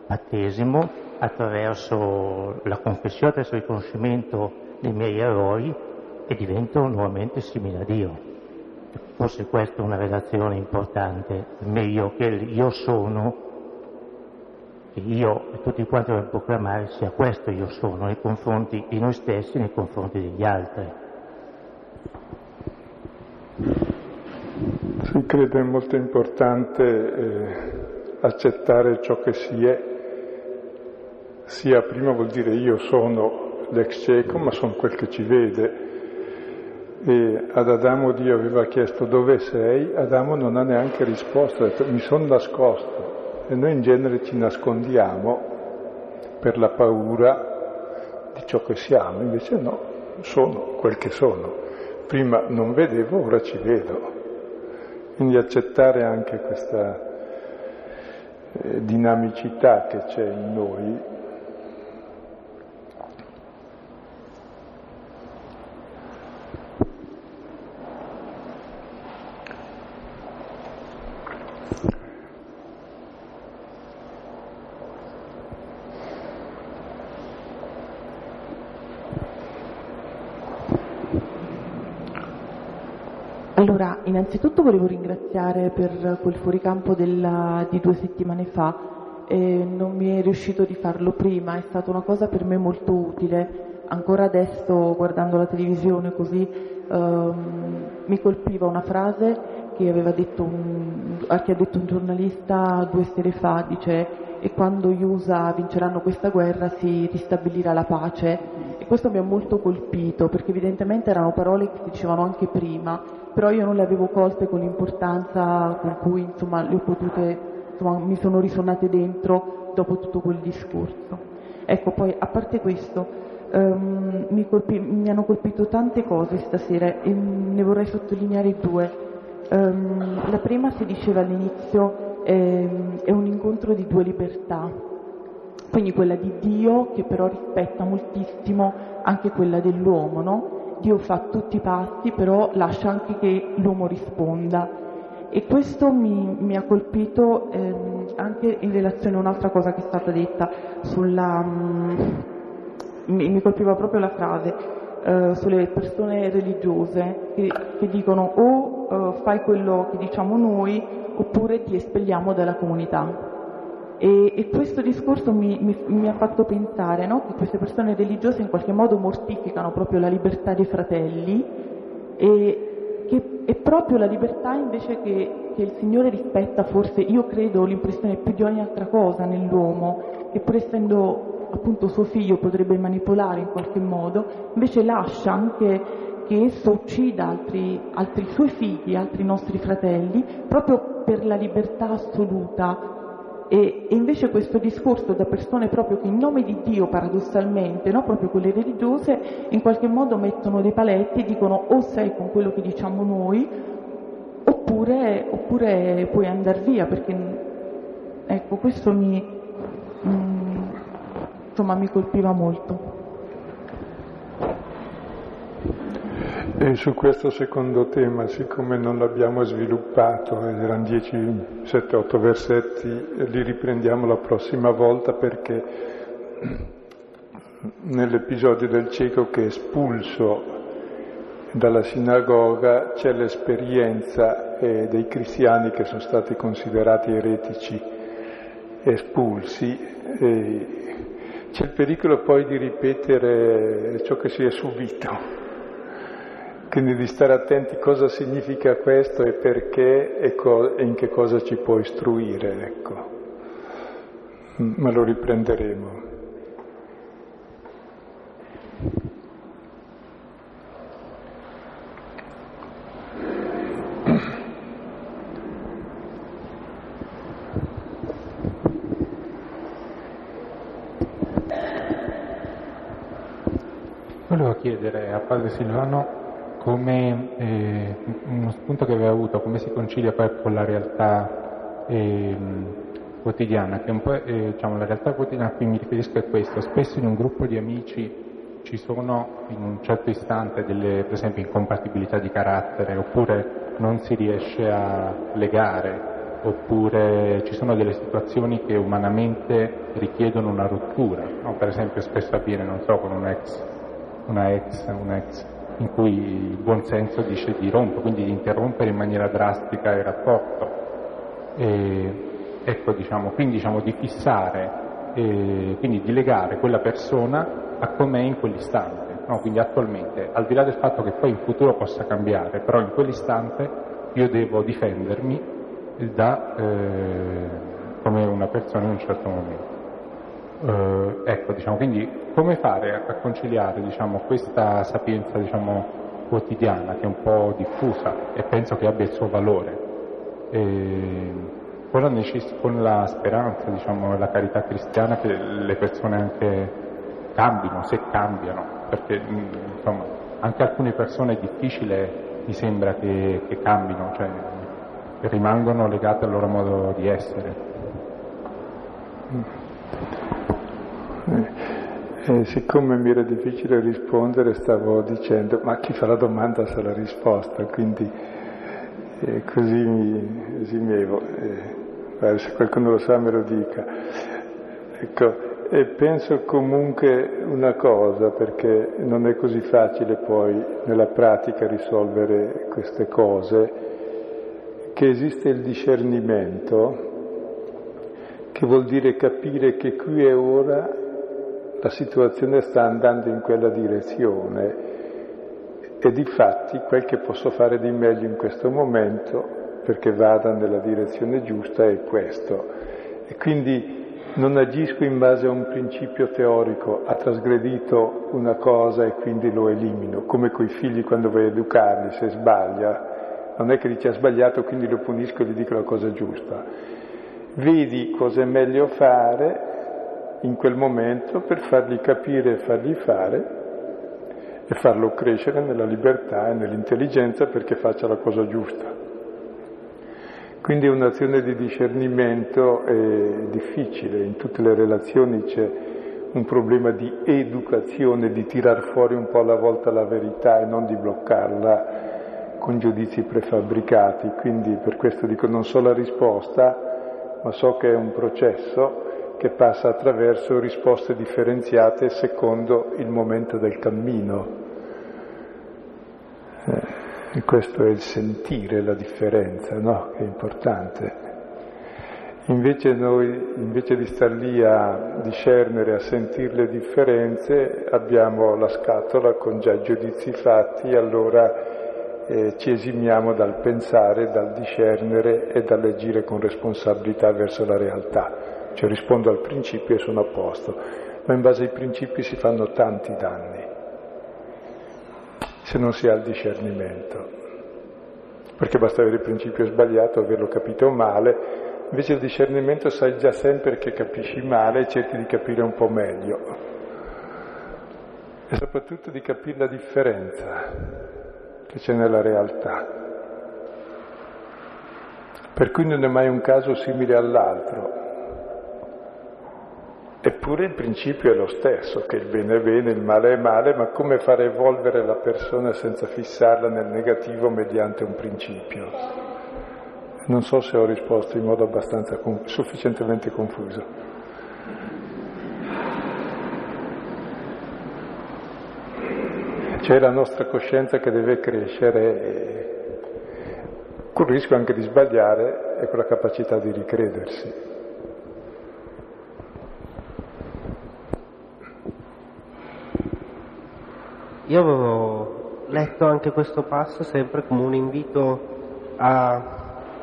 battesimo, attraverso la confessione, attraverso il riconoscimento dei miei errori e divento nuovamente simile a Dio. Forse questa è una relazione importante, meglio che il io sono che io e tutti quanti dobbiamo proclamare sia questo io sono nei confronti di noi stessi nei confronti degli altri. Sì, credo è molto importante eh, accettare ciò che si è, sia prima vuol dire io sono l'ex cieco, ma sono quel che ci vede. E ad Adamo Dio aveva chiesto dove sei, Adamo non ha neanche risposto, ha detto mi sono nascosto. E noi in genere ci nascondiamo per la paura di ciò che siamo, invece no, sono quel che sono. Prima non vedevo, ora ci vedo. Quindi accettare anche questa eh, dinamicità che c'è in noi Allora, innanzitutto volevo ringraziare per quel fuoricampo della, di due settimane fa, eh, non mi è riuscito di farlo prima, è stata una cosa per me molto utile. Ancora adesso, guardando la televisione così, ehm, mi colpiva una frase che, detto un, che ha detto un giornalista due sere fa, dice e quando gli USA vinceranno questa guerra si ristabilirà la pace. Questo mi ha molto colpito perché evidentemente erano parole che dicevano anche prima però io non le avevo colte con l'importanza con cui insomma, le ho potute, insomma, mi sono risuonate dentro dopo tutto quel discorso. Ecco, poi a parte questo, um, mi, colpi, mi, hanno colpito tante cose stasera e ne vorrei sottolineare due. Um, la prima si diceva all'inizio è, è un incontro di due libertà, quindi quella di Dio che però rispetta moltissimo anche quella dell'uomo, no? Dio fa tutti i passi, però lascia anche che l'uomo risponda. E questo mi, mi ha colpito ehm, anche in relazione a un'altra cosa che è stata detta sulla... Um, mi, mi, colpiva proprio la frase uh, sulle persone religiose che, che dicono o uh, fai quello che diciamo noi oppure ti espelliamo dalla comunità. E, e questo discorso mi, mi, mi, ha fatto pensare no? che queste persone religiose in qualche modo mortificano proprio la libertà dei fratelli e che è proprio la libertà invece che, che il Signore rispetta forse, io credo, l'impressione più di ogni altra cosa nell'uomo, che pur essendo appunto suo figlio potrebbe manipolare in qualche modo, invece lascia anche che esso uccida altri, altri suoi figli, altri nostri fratelli, proprio per la libertà assoluta e, invece questo discorso da persone proprio che in nome di Dio paradossalmente, no? proprio quelle religiose, in qualche modo mettono dei paletti e dicono o sei con quello che diciamo noi oppure, oppure puoi andare via perché ecco questo mi, mm, insomma, mi colpiva molto. E su questo secondo tema, siccome non l'abbiamo sviluppato, erano 10, 7, 8 versetti, li riprendiamo la prossima volta perché nell'episodio del cieco che è espulso dalla sinagoga c'è l'esperienza eh, dei cristiani che sono stati considerati eretici espulsi. C'è il pericolo poi di ripetere ciò che si è subito quindi di stare attenti cosa significa questo e perché e, co- e in che cosa ci può istruire, ecco. Ma lo riprenderemo. Volevo chiedere a Padre Silvano come eh, uno spunto che aveva avuto, come si concilia poi con la realtà eh, quotidiana, che un po' eh, diciamo, la realtà quotidiana a cui mi riferisco è questo, spesso in un gruppo di amici ci sono in un certo istante delle, per esempio, incompatibilità di carattere, oppure non si riesce a legare, oppure ci sono delle situazioni che umanamente richiedono una rottura, no? per esempio spesso avviene, non so, con un ex, una ex, un ex in cui il buon senso dice di rompere, quindi di interrompere in maniera drastica il rapporto. E, ecco, diciamo, quindi diciamo, di fissare, e, quindi di legare quella persona a com'è in quell'istante. No? Quindi attualmente, al di là del fatto che poi in futuro possa cambiare, però in quell'istante io devo difendermi da, eh, come una persona in un certo momento. Eh, ecco, diciamo, quindi come fare a conciliare diciamo, questa sapienza diciamo, quotidiana che è un po' diffusa e penso che abbia il suo valore, e con, la con la speranza, diciamo, la carità cristiana che le persone anche cambino, se cambiano, perché insomma, anche alcune persone è difficile, mi sembra, che, che cambino, cioè rimangono legate al loro modo di essere. Eh, siccome mi era difficile rispondere stavo dicendo ma chi fa la domanda sa la risposta, quindi eh, così mi esimevo. Eh, se qualcuno lo sa me lo dica. Ecco, e penso comunque una cosa, perché non è così facile poi nella pratica risolvere queste cose, che esiste il discernimento, che vuol dire capire che qui e ora la situazione sta andando in quella direzione e di fatti quel che posso fare di meglio in questo momento perché vada nella direzione giusta è questo. E quindi non agisco in base a un principio teorico, ha trasgredito una cosa e quindi lo elimino, come coi figli quando vuoi educarli, se sbaglia, non è che dici ha sbagliato quindi lo punisco e gli dico la cosa giusta. Vedi cosa è meglio fare in quel momento per fargli capire e fargli fare e farlo crescere nella libertà e nell'intelligenza perché faccia la cosa giusta. Quindi un'azione di discernimento è difficile, in tutte le relazioni c'è un problema di educazione, di tirar fuori un po' alla volta la verità e non di bloccarla con giudizi prefabbricati. Quindi per questo dico non so la risposta, ma so che è un processo che passa attraverso risposte differenziate secondo il momento del cammino. Eh, e questo è il sentire la differenza, no? Che è importante. Invece noi, invece di star lì a discernere, a sentire le differenze, abbiamo la scatola con già giudizi fatti, allora eh, ci esimiamo dal pensare, dal discernere e dall'agire con responsabilità verso la realtà. Cioè rispondo al principio e sono a posto, ma in base ai principi si fanno tanti danni, se non si ha il discernimento. Perché basta avere il principio sbagliato, averlo capito male, Invece il discernimento sai già sempre che capisci male e cerchi di capire un po' meglio. E soprattutto di capire la differenza che c'è nella realtà. Per cui non è mai un caso simile all'altro. Eppure il principio è lo stesso, che il bene è bene, il male è male, ma come fare evolvere la persona senza fissarla nel negativo mediante un principio? Non so se ho risposto in modo abbastanza sufficientemente confuso. C'è la nostra coscienza che deve crescere e il rischio anche di sbagliare e con la capacità di ricredersi. Io avevo letto anche questo passo sempre come un invito a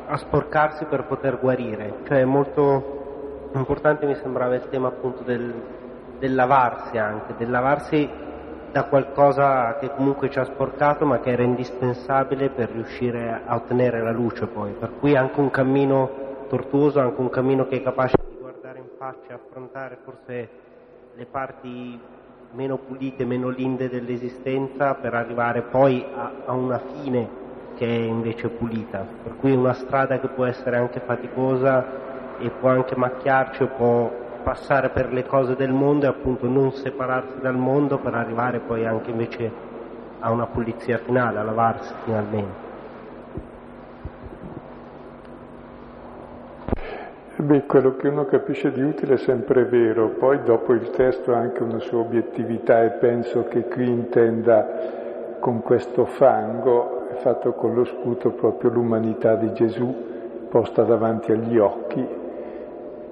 a sporcarsi per poter guarire, cioè molto importante mi sembrava il tema appunto del, del lavarsi anche, del lavarsi da qualcosa che comunque ci ha sporcato ma che era indispensabile per riuscire a ottenere la luce poi, per cui anche un cammino tortuoso, anche un cammino che è capace di guardare in faccia affrontare forse le parti meno pulite, meno linde dell'esistenza per arrivare poi a, a una fine che è invece pulita, per cui una strada che può essere anche faticosa e può anche macchiarci o può passare per le cose del mondo e appunto non separarsi dal mondo per arrivare poi anche invece a una pulizia finale, a lavarsi finalmente. Beh, quello che uno capisce di utile è sempre vero, poi dopo il testo ha anche una sua obiettività e penso che qui intenda con questo fango fatto con lo scudo proprio l'umanità di Gesù posta davanti agli occhi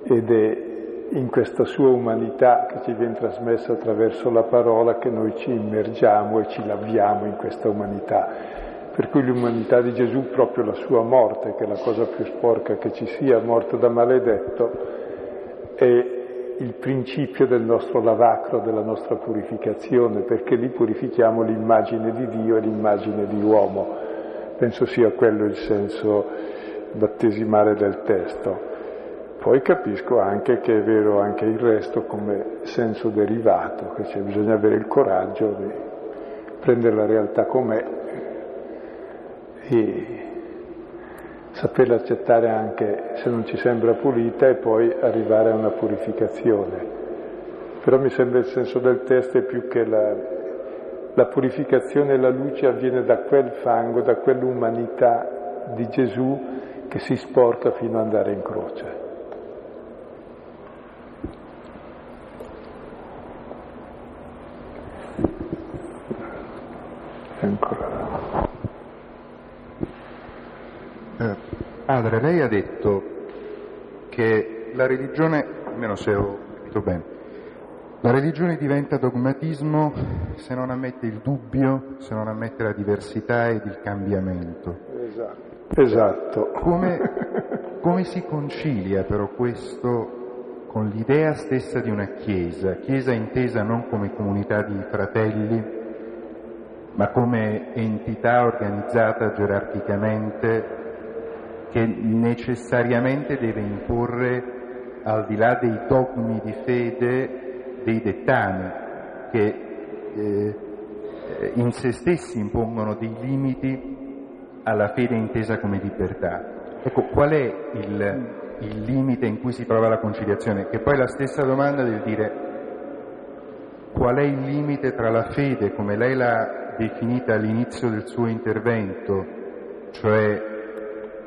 ed è in questa sua umanità che ci viene trasmessa attraverso la parola che noi ci immergiamo e ci laviamo in questa umanità. Per cui l'umanità di Gesù, proprio la sua morte, che è la cosa più sporca che ci sia, morto da maledetto, è il principio del nostro lavacro, della nostra purificazione, perché lì purifichiamo l'immagine di Dio e l'immagine di uomo. Penso sia quello il senso battesimale del testo. Poi capisco anche che è vero anche il resto come senso derivato, che c'è bisogna avere il coraggio di prendere la realtà com'è e saperla accettare anche se non ci sembra pulita e poi arrivare a una purificazione. Però mi sembra il senso del testo è più che la, la purificazione e la luce avviene da quel fango, da quell'umanità di Gesù che si sporca fino ad andare in croce. Ancora. Eh, padre, lei ha detto che la religione, almeno se ho capito bene, la religione diventa dogmatismo se non ammette il dubbio, se non ammette la diversità ed il cambiamento. Esatto. esatto. Come, [laughs] come si concilia però questo con l'idea stessa di una Chiesa, Chiesa intesa non come comunità di fratelli, ma come entità organizzata gerarchicamente che necessariamente deve imporre, al di là dei dogmi di fede, dei dettami che eh, in se stessi impongono dei limiti alla fede intesa come libertà. Ecco, qual è il, il limite in cui si trova la conciliazione? Che poi la stessa domanda del dire qual è il limite tra la fede, come lei l'ha definita all'inizio del suo intervento, cioè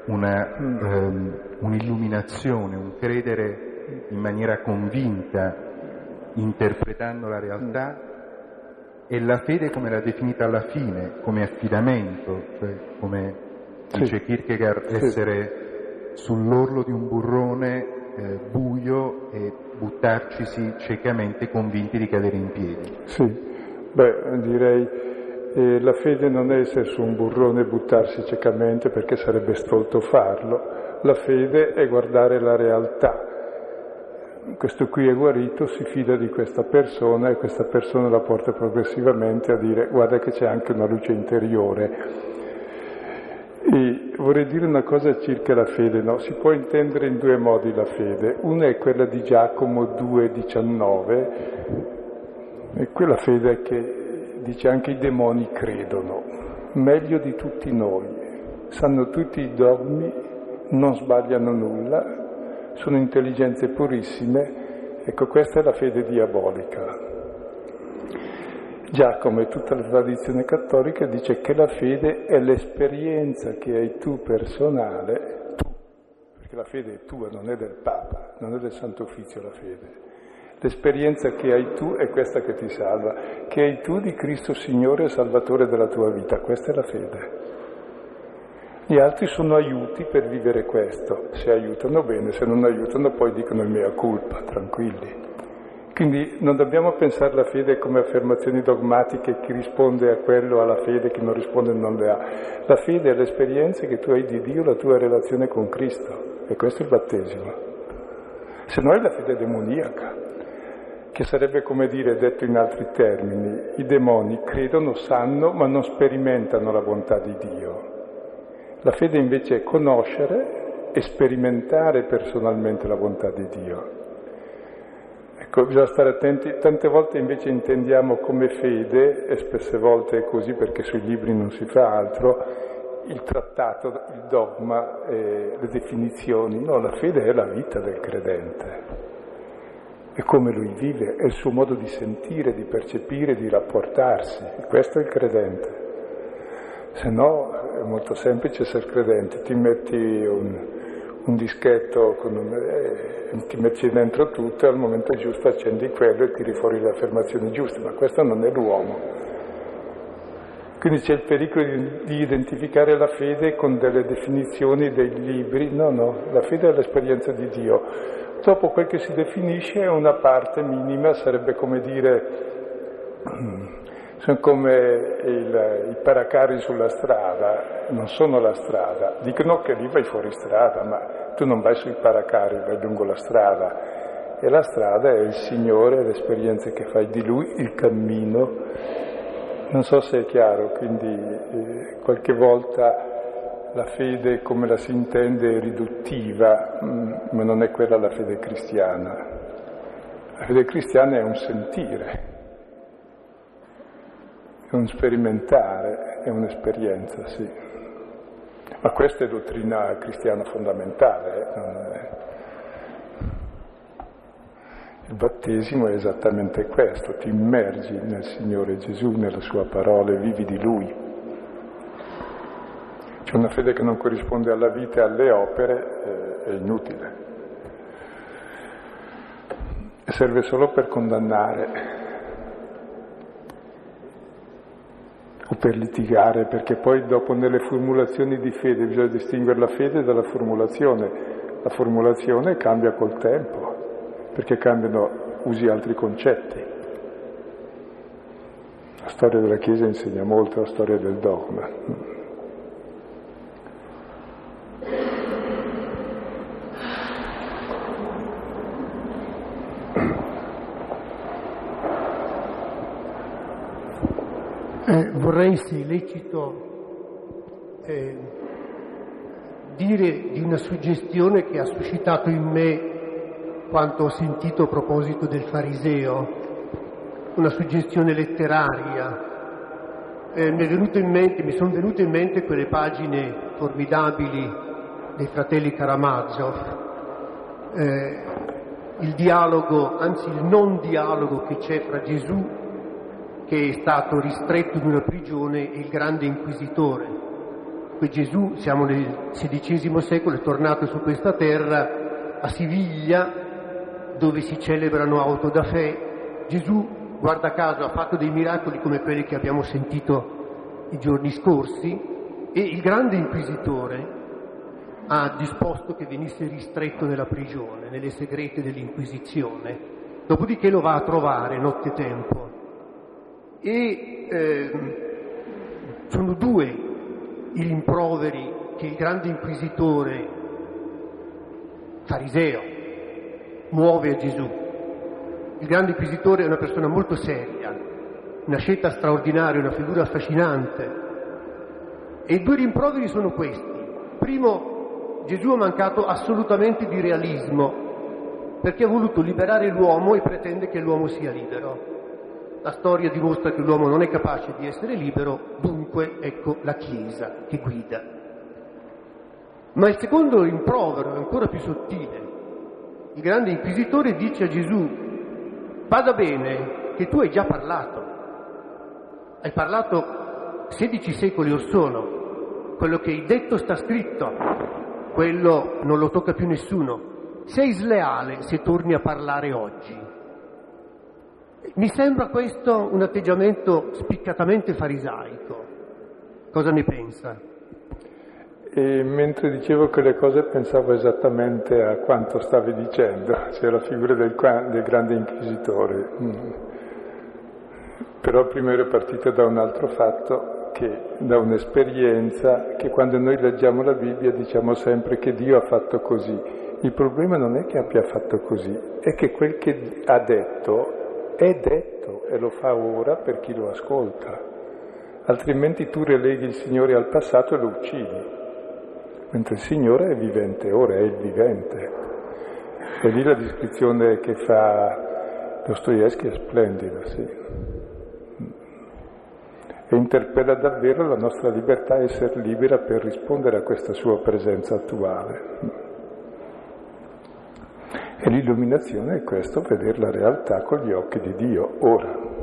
una, um, un'illuminazione, un credere in maniera convinta, interpretando la realtà, e la fede come l'ha definita alla fine, come affidamento, cioè come dice Kierkegaard, essere sull'orlo di un burrone buttarcisi ciecamente convinti di cadere in piedi. Sì, beh, direi eh, la fede non è essere su un burrone e buttarsi ciecamente perché sarebbe stolto farlo, la fede è guardare la realtà. Questo qui è guarito, si fida di questa persona e questa persona la porta progressivamente a dire guarda che c'è anche una luce interiore e vorrei dire una cosa circa la fede, no? Si può intendere in due modi la fede. Una è quella di Giacomo 2,19, e quella fede che dice anche i demoni credono, meglio di tutti noi, sanno tutti i dogmi, non sbagliano nulla, sono intelligenze purissime. Ecco, questa è la fede diabolica. Giacomo e tutta la tradizione cattolica dice che la fede è l'esperienza che hai tu personale, tu, perché la fede è tua, non è del Papa, non è del Santo Uffizio la fede. L'esperienza che hai tu è questa che ti salva, che hai tu di Cristo Signore e Salvatore della tua vita, questa è la fede. Gli altri sono aiuti per vivere questo, se aiutano bene, se non aiutano poi dicono il mea culpa, tranquilli. Quindi non dobbiamo pensare alla fede come affermazioni dogmatiche, chi risponde a quello ha la fede, chi non risponde non le ha. La fede è l'esperienza che tu hai di Dio, la tua relazione con Cristo. E questo è il battesimo. Se no è la fede demoniaca, che sarebbe come dire, detto in altri termini, i demoni credono, sanno, ma non sperimentano la bontà di Dio. La fede invece è conoscere e sperimentare personalmente la bontà di Dio. Ecco, bisogna stare attenti, tante volte invece intendiamo come fede, e spesse volte è così perché sui libri non si fa altro, il trattato, il dogma, eh, le definizioni. No, la fede è la vita del credente, è come lui vive, è il suo modo di sentire, di percepire, di rapportarsi. Questo è il credente. Se no è molto semplice essere credente, ti metti un, un dischetto un, eh, ti metti dentro tutto e al momento giusto accendi quello e tiri fuori le affermazioni giuste, ma questo non è l'uomo. Quindi c'è il pericolo di, di identificare la fede con delle definizioni dei libri, no, no, la fede è l'esperienza di Dio. Dopo quel che si definisce è una parte minima, sarebbe come dire [clears throat] sono come il, i paracari sulla strada, non sono la strada. Dicono che lì vai fuori strada, ma tu non vai sui paracari, vai lungo la strada. E la strada è il Signore, le esperienze che fai di Lui, il cammino. Non so se è chiaro, quindi eh, qualche volta la fede come la si intende è riduttiva, mm, ma non è quella la fede cristiana. La fede cristiana è un sentire è un sperimentare, è un'esperienza, sì. Ma questa è dottrina cristiana fondamentale. Eh? Il battesimo è esattamente questo, ti immergi nel Signore Gesù, nella sua parola e vivi di Lui. C'è una fede che non corrisponde alla vita e alle opere, è inutile. E serve solo per condannare o per litigare, perché poi dopo nelle formulazioni di fede bisogna distinguere la fede dalla formulazione. La formulazione cambia col tempo, perché cambiano, usi altri concetti. La storia della Chiesa insegna molto la storia del dogma. Eh, vorrei, se lecito, eh, dire di una suggestione che ha suscitato in me quanto ho sentito a proposito del fariseo, una suggestione letteraria. Eh, mi, mente, mi sono venute in mente quelle pagine formidabili dei fratelli Karamazov, eh, il dialogo, anzi il non dialogo che c'è fra Gesù che è stato ristretto in una prigione il grande inquisitore. Poi Gesù, siamo nel XVI secolo, è tornato su questa terra a Siviglia, dove si celebrano auto da fè. Gesù, guarda caso, ha fatto dei miracoli come quelli che abbiamo sentito i giorni scorsi e il grande inquisitore ha disposto che venisse ristretto nella prigione, nelle segrete dell'Inquisizione dopodiché lo va a trovare nottetempo. E eh, sono due i rimproveri che il grande inquisitore fariseo muove a Gesù. Il grande inquisitore è una persona molto seria, una scelta straordinaria, una figura affascinante. E i due rimproveri sono questi. Primo, Gesù ha mancato assolutamente di realismo perché ha voluto liberare l'uomo e pretende che l'uomo sia libero. La storia dimostra che l'uomo non è capace di essere libero, dunque ecco la Chiesa che guida. Ma il secondo rimprovero è ancora più sottile. Il grande inquisitore dice a Gesù, vada bene che tu hai già parlato, hai parlato 16 secoli or sono, quello che hai detto sta scritto, quello non lo tocca più nessuno, sei sleale se torni a parlare oggi. Mi sembra questo un atteggiamento spiccatamente farisaico. Cosa ne pensa? E mentre dicevo quelle cose pensavo esattamente a quanto stavi dicendo, cioè la figura del, del grande inquisitore. Mm. Però prima ero partito da un altro fatto, che, da un'esperienza, che quando noi leggiamo la Bibbia diciamo sempre che Dio ha fatto così. Il problema non è che abbia fatto così, è che quel che ha detto è detto e lo fa ora per chi lo ascolta. Altrimenti tu releghi il Signore al passato e lo uccidi, mentre il Signore è vivente ora, è il vivente. E lì la descrizione che fa Dostoevsky è splendida, sì. E interpella davvero la nostra libertà essere libera per rispondere a questa sua presenza attuale. E l'illuminazione è questo, vedere la realtà con gli occhi di Dio, ora.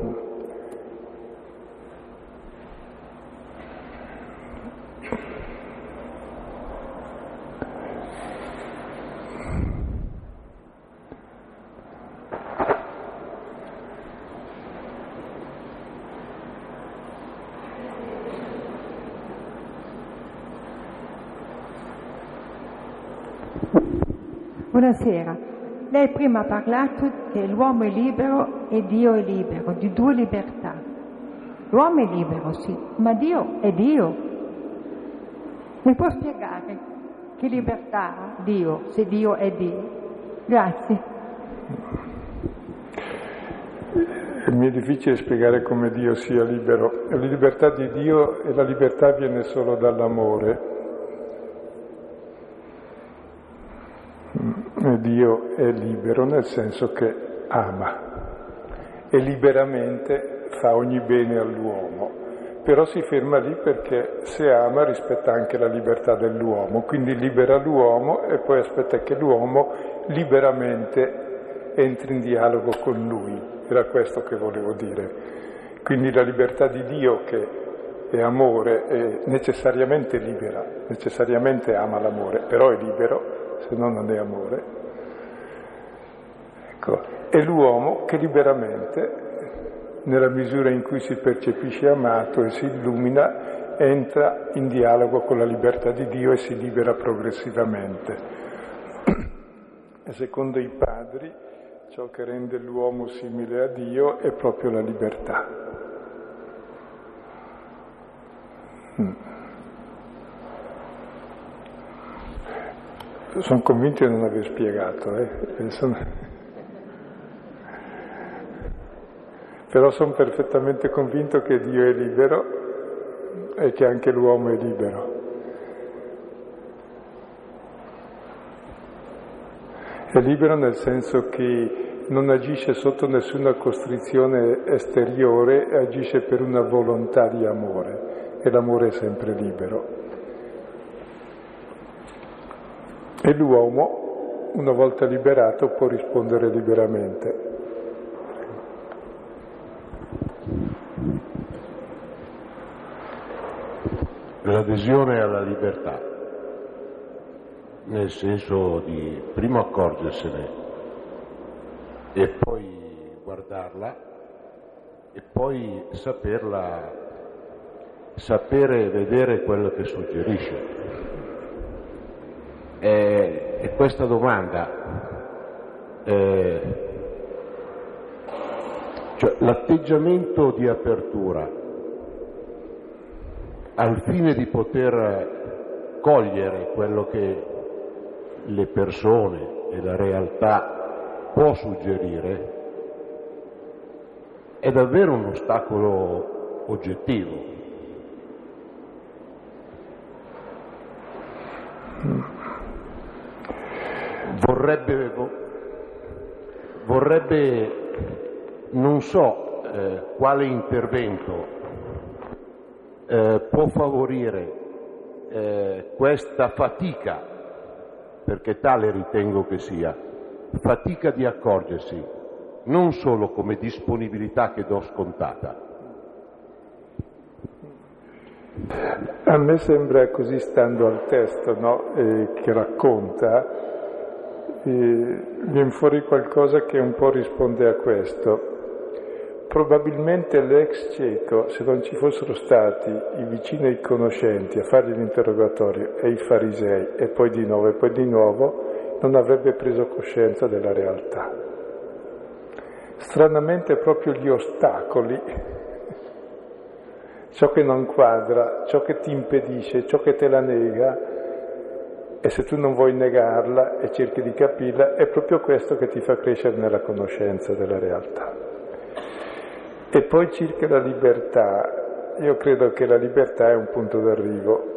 Buonasera. Lei prima ha parlato che l'uomo è libero e Dio è libero, di due libertà. L'uomo è libero, sì, ma Dio è Dio. Mi può spiegare che libertà ha Dio, se Dio è Dio? Grazie. Mi è difficile spiegare come Dio sia libero. La libertà di Dio e la libertà viene solo dall'amore. Dio è libero nel senso che ama e liberamente fa ogni bene all'uomo, però si ferma lì perché se ama rispetta anche la libertà dell'uomo, quindi libera l'uomo e poi aspetta che l'uomo liberamente entri in dialogo con lui. Era questo che volevo dire. Quindi la libertà di Dio che è amore è necessariamente libera, necessariamente ama l'amore, però è libero, se no non è amore. Ecco, è l'uomo che liberamente, nella misura in cui si percepisce amato e si illumina, entra in dialogo con la libertà di Dio e si libera progressivamente. [clears throat] E secondo i padri, ciò che rende l'uomo simile a Dio è proprio la libertà. Mm. Sono convinto di non aver spiegato, eh? Sono... però sono perfettamente convinto che Dio è libero e che anche l'uomo è libero. È libero nel senso che non agisce sotto nessuna costrizione esteriore, agisce per una volontà di amore e l'amore è sempre libero. E l'uomo, una volta liberato, può rispondere liberamente. L'adesione alla libertà, nel senso di prima accorgersene e poi guardarla e poi saperla, sapere vedere quello che suggerisce. E, e questa domanda eh, Cioè l'atteggiamento di apertura al fine di poter cogliere quello che le persone e la realtà può suggerire è davvero un ostacolo oggettivo. Vorrebbe, vorrebbe non so eh, quale intervento eh, può favorire eh, questa fatica, perché tale ritengo che sia, fatica di accorgersi, non solo come disponibilità che do scontata. A me sembra così, stando al testo no, eh, che racconta, eh, viene fuori qualcosa che un po' risponde a questo. Probabilmente l'ex cieco, se non ci fossero stati i vicini e i conoscenti a fare l'interrogatorio e i farisei, e poi di nuovo e poi di nuovo, non avrebbe preso coscienza della realtà. Stranamente proprio gli ostacoli, [laughs] ciò che non quadra, ciò che ti impedisce, ciò che te la nega, e se tu non vuoi negarla e cerchi di capirla, è proprio questo che ti fa crescere nella conoscenza della realtà. E poi circa la libertà, io credo che la libertà è un punto d'arrivo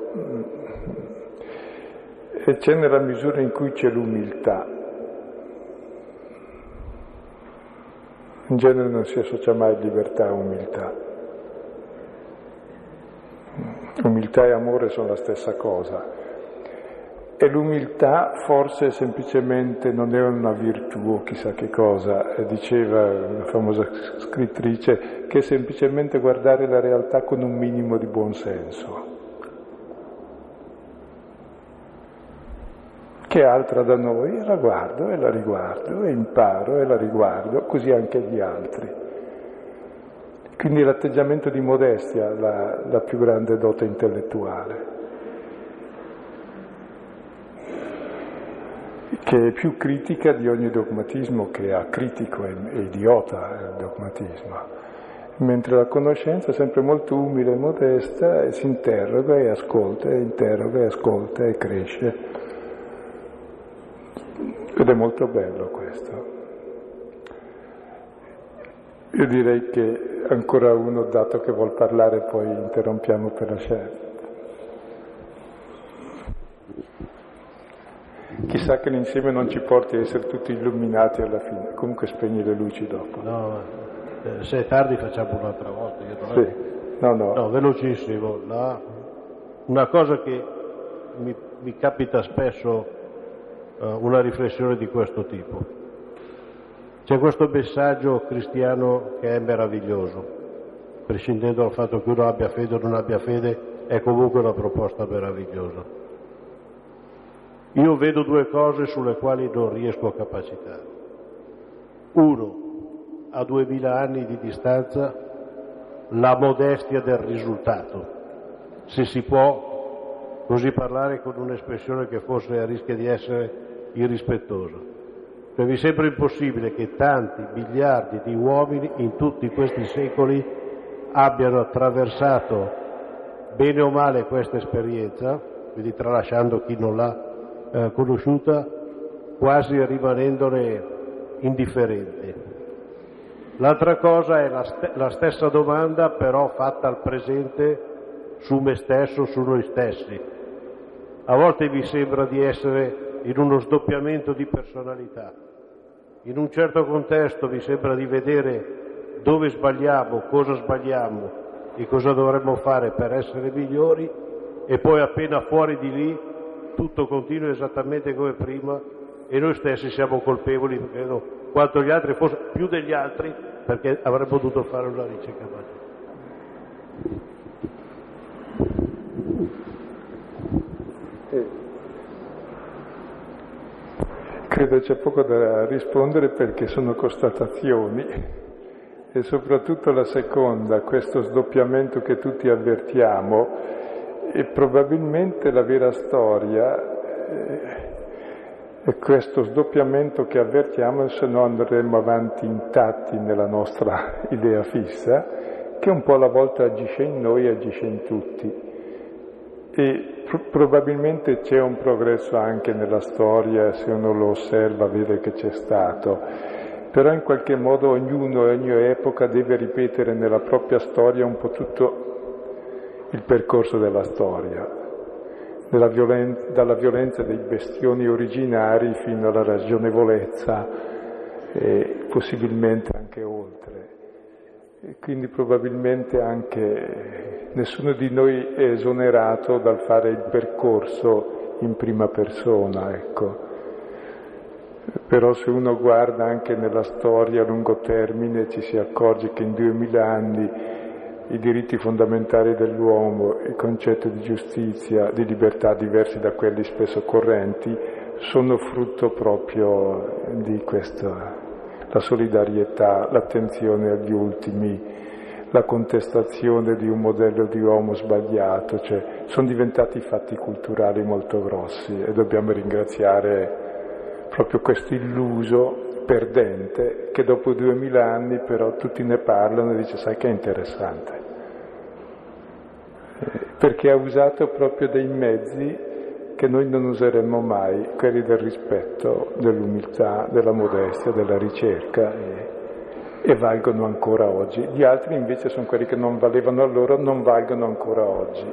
e c'è nella misura in cui c'è l'umiltà. In genere non si associa mai libertà a umiltà. Umiltà e amore sono la stessa cosa. E l'umiltà forse semplicemente non è una virtù o chissà che cosa, diceva una famosa scrittrice, che è semplicemente guardare la realtà con un minimo di buonsenso. Che è altra da noi, la guardo e la riguardo e imparo e la riguardo, così anche gli altri. Quindi l'atteggiamento di modestia, la, la più grande dote intellettuale. Che è più critica di ogni dogmatismo che è acritico e, e idiota il dogmatismo, mentre la conoscenza è sempre molto umile e modesta e si interroga e ascolta e interroga e ascolta e cresce. Ed è molto bello questo. Io direi che ancora uno, dato che vuol parlare, poi interrompiamo per lasciare. Chissà che l'insieme non ci porti a essere tutti illuminati alla fine, comunque spegni le luci dopo. No, eh, se è tardi facciamo un'altra volta. Sì. No, no. no, velocissimo. La... Una cosa che mi, mi capita spesso, uh, una riflessione di questo tipo. C'è questo messaggio cristiano che è meraviglioso, prescindendo dal fatto che uno abbia fede o non abbia fede, è comunque una proposta meravigliosa. Io vedo due cose sulle quali non riesco a capacitare. Uno, a duemila anni di distanza, la modestia del risultato, se si può così parlare con un'espressione che forse rischia di essere irrispettosa. Cioè, mi sembra impossibile che tanti miliardi di uomini in tutti questi secoli abbiano attraversato bene o male questa esperienza, quindi tralasciando chi non l'ha eh, conosciuta quasi rimanendone indifferente. L'altra cosa è la, st- la stessa domanda però fatta al presente su me stesso, su noi stessi. A volte mi sembra di essere in uno sdoppiamento di personalità. In un certo contesto mi sembra di vedere dove sbagliamo, cosa sbagliamo e cosa dovremmo fare per essere migliori e poi appena fuori di lì tutto continua esattamente come prima e noi stessi siamo colpevoli, credo, quanto gli altri, forse più degli altri, perché avremmo dovuto fare una ricerca maggiore. Credo c'è poco da rispondere perché sono constatazioni e soprattutto la seconda, questo sdoppiamento che tutti avvertiamo, e probabilmente la vera storia eh, E questo sdoppiamento che avvertiamo, se no andremo avanti intatti nella nostra idea fissa, che un po' alla volta agisce in noi agisce in tutti. E pr- probabilmente c'è un progresso anche nella storia, se uno lo osserva vede che c'è stato, però in qualche modo ognuno e ogni epoca deve ripetere nella propria storia un po' tutto il percorso della storia, violen- dalla violenza dei bestioni originari fino alla ragionevolezza e possibilmente anche oltre. E quindi probabilmente anche nessuno di noi è esonerato dal fare il percorso in prima persona, ecco. Però se uno guarda anche nella storia a lungo termine ci si accorge che in duemila anni i diritti fondamentali dell'uomo, il concetto di giustizia, di libertà diversi da quelli spesso correnti, sono frutto proprio di questa, la solidarietà, l'attenzione agli ultimi, la contestazione di un modello di uomo sbagliato, cioè sono diventati fatti culturali molto grossi e dobbiamo ringraziare proprio questo illuso perdente che dopo duemila anni però tutti ne parlano e dice sai che è interessante, perché ha usato proprio dei mezzi che noi non useremmo mai, quelli del rispetto, dell'umiltà, della modestia, della ricerca e, e valgono ancora oggi. Gli altri invece sono quelli che non valevano allora, non valgono ancora oggi.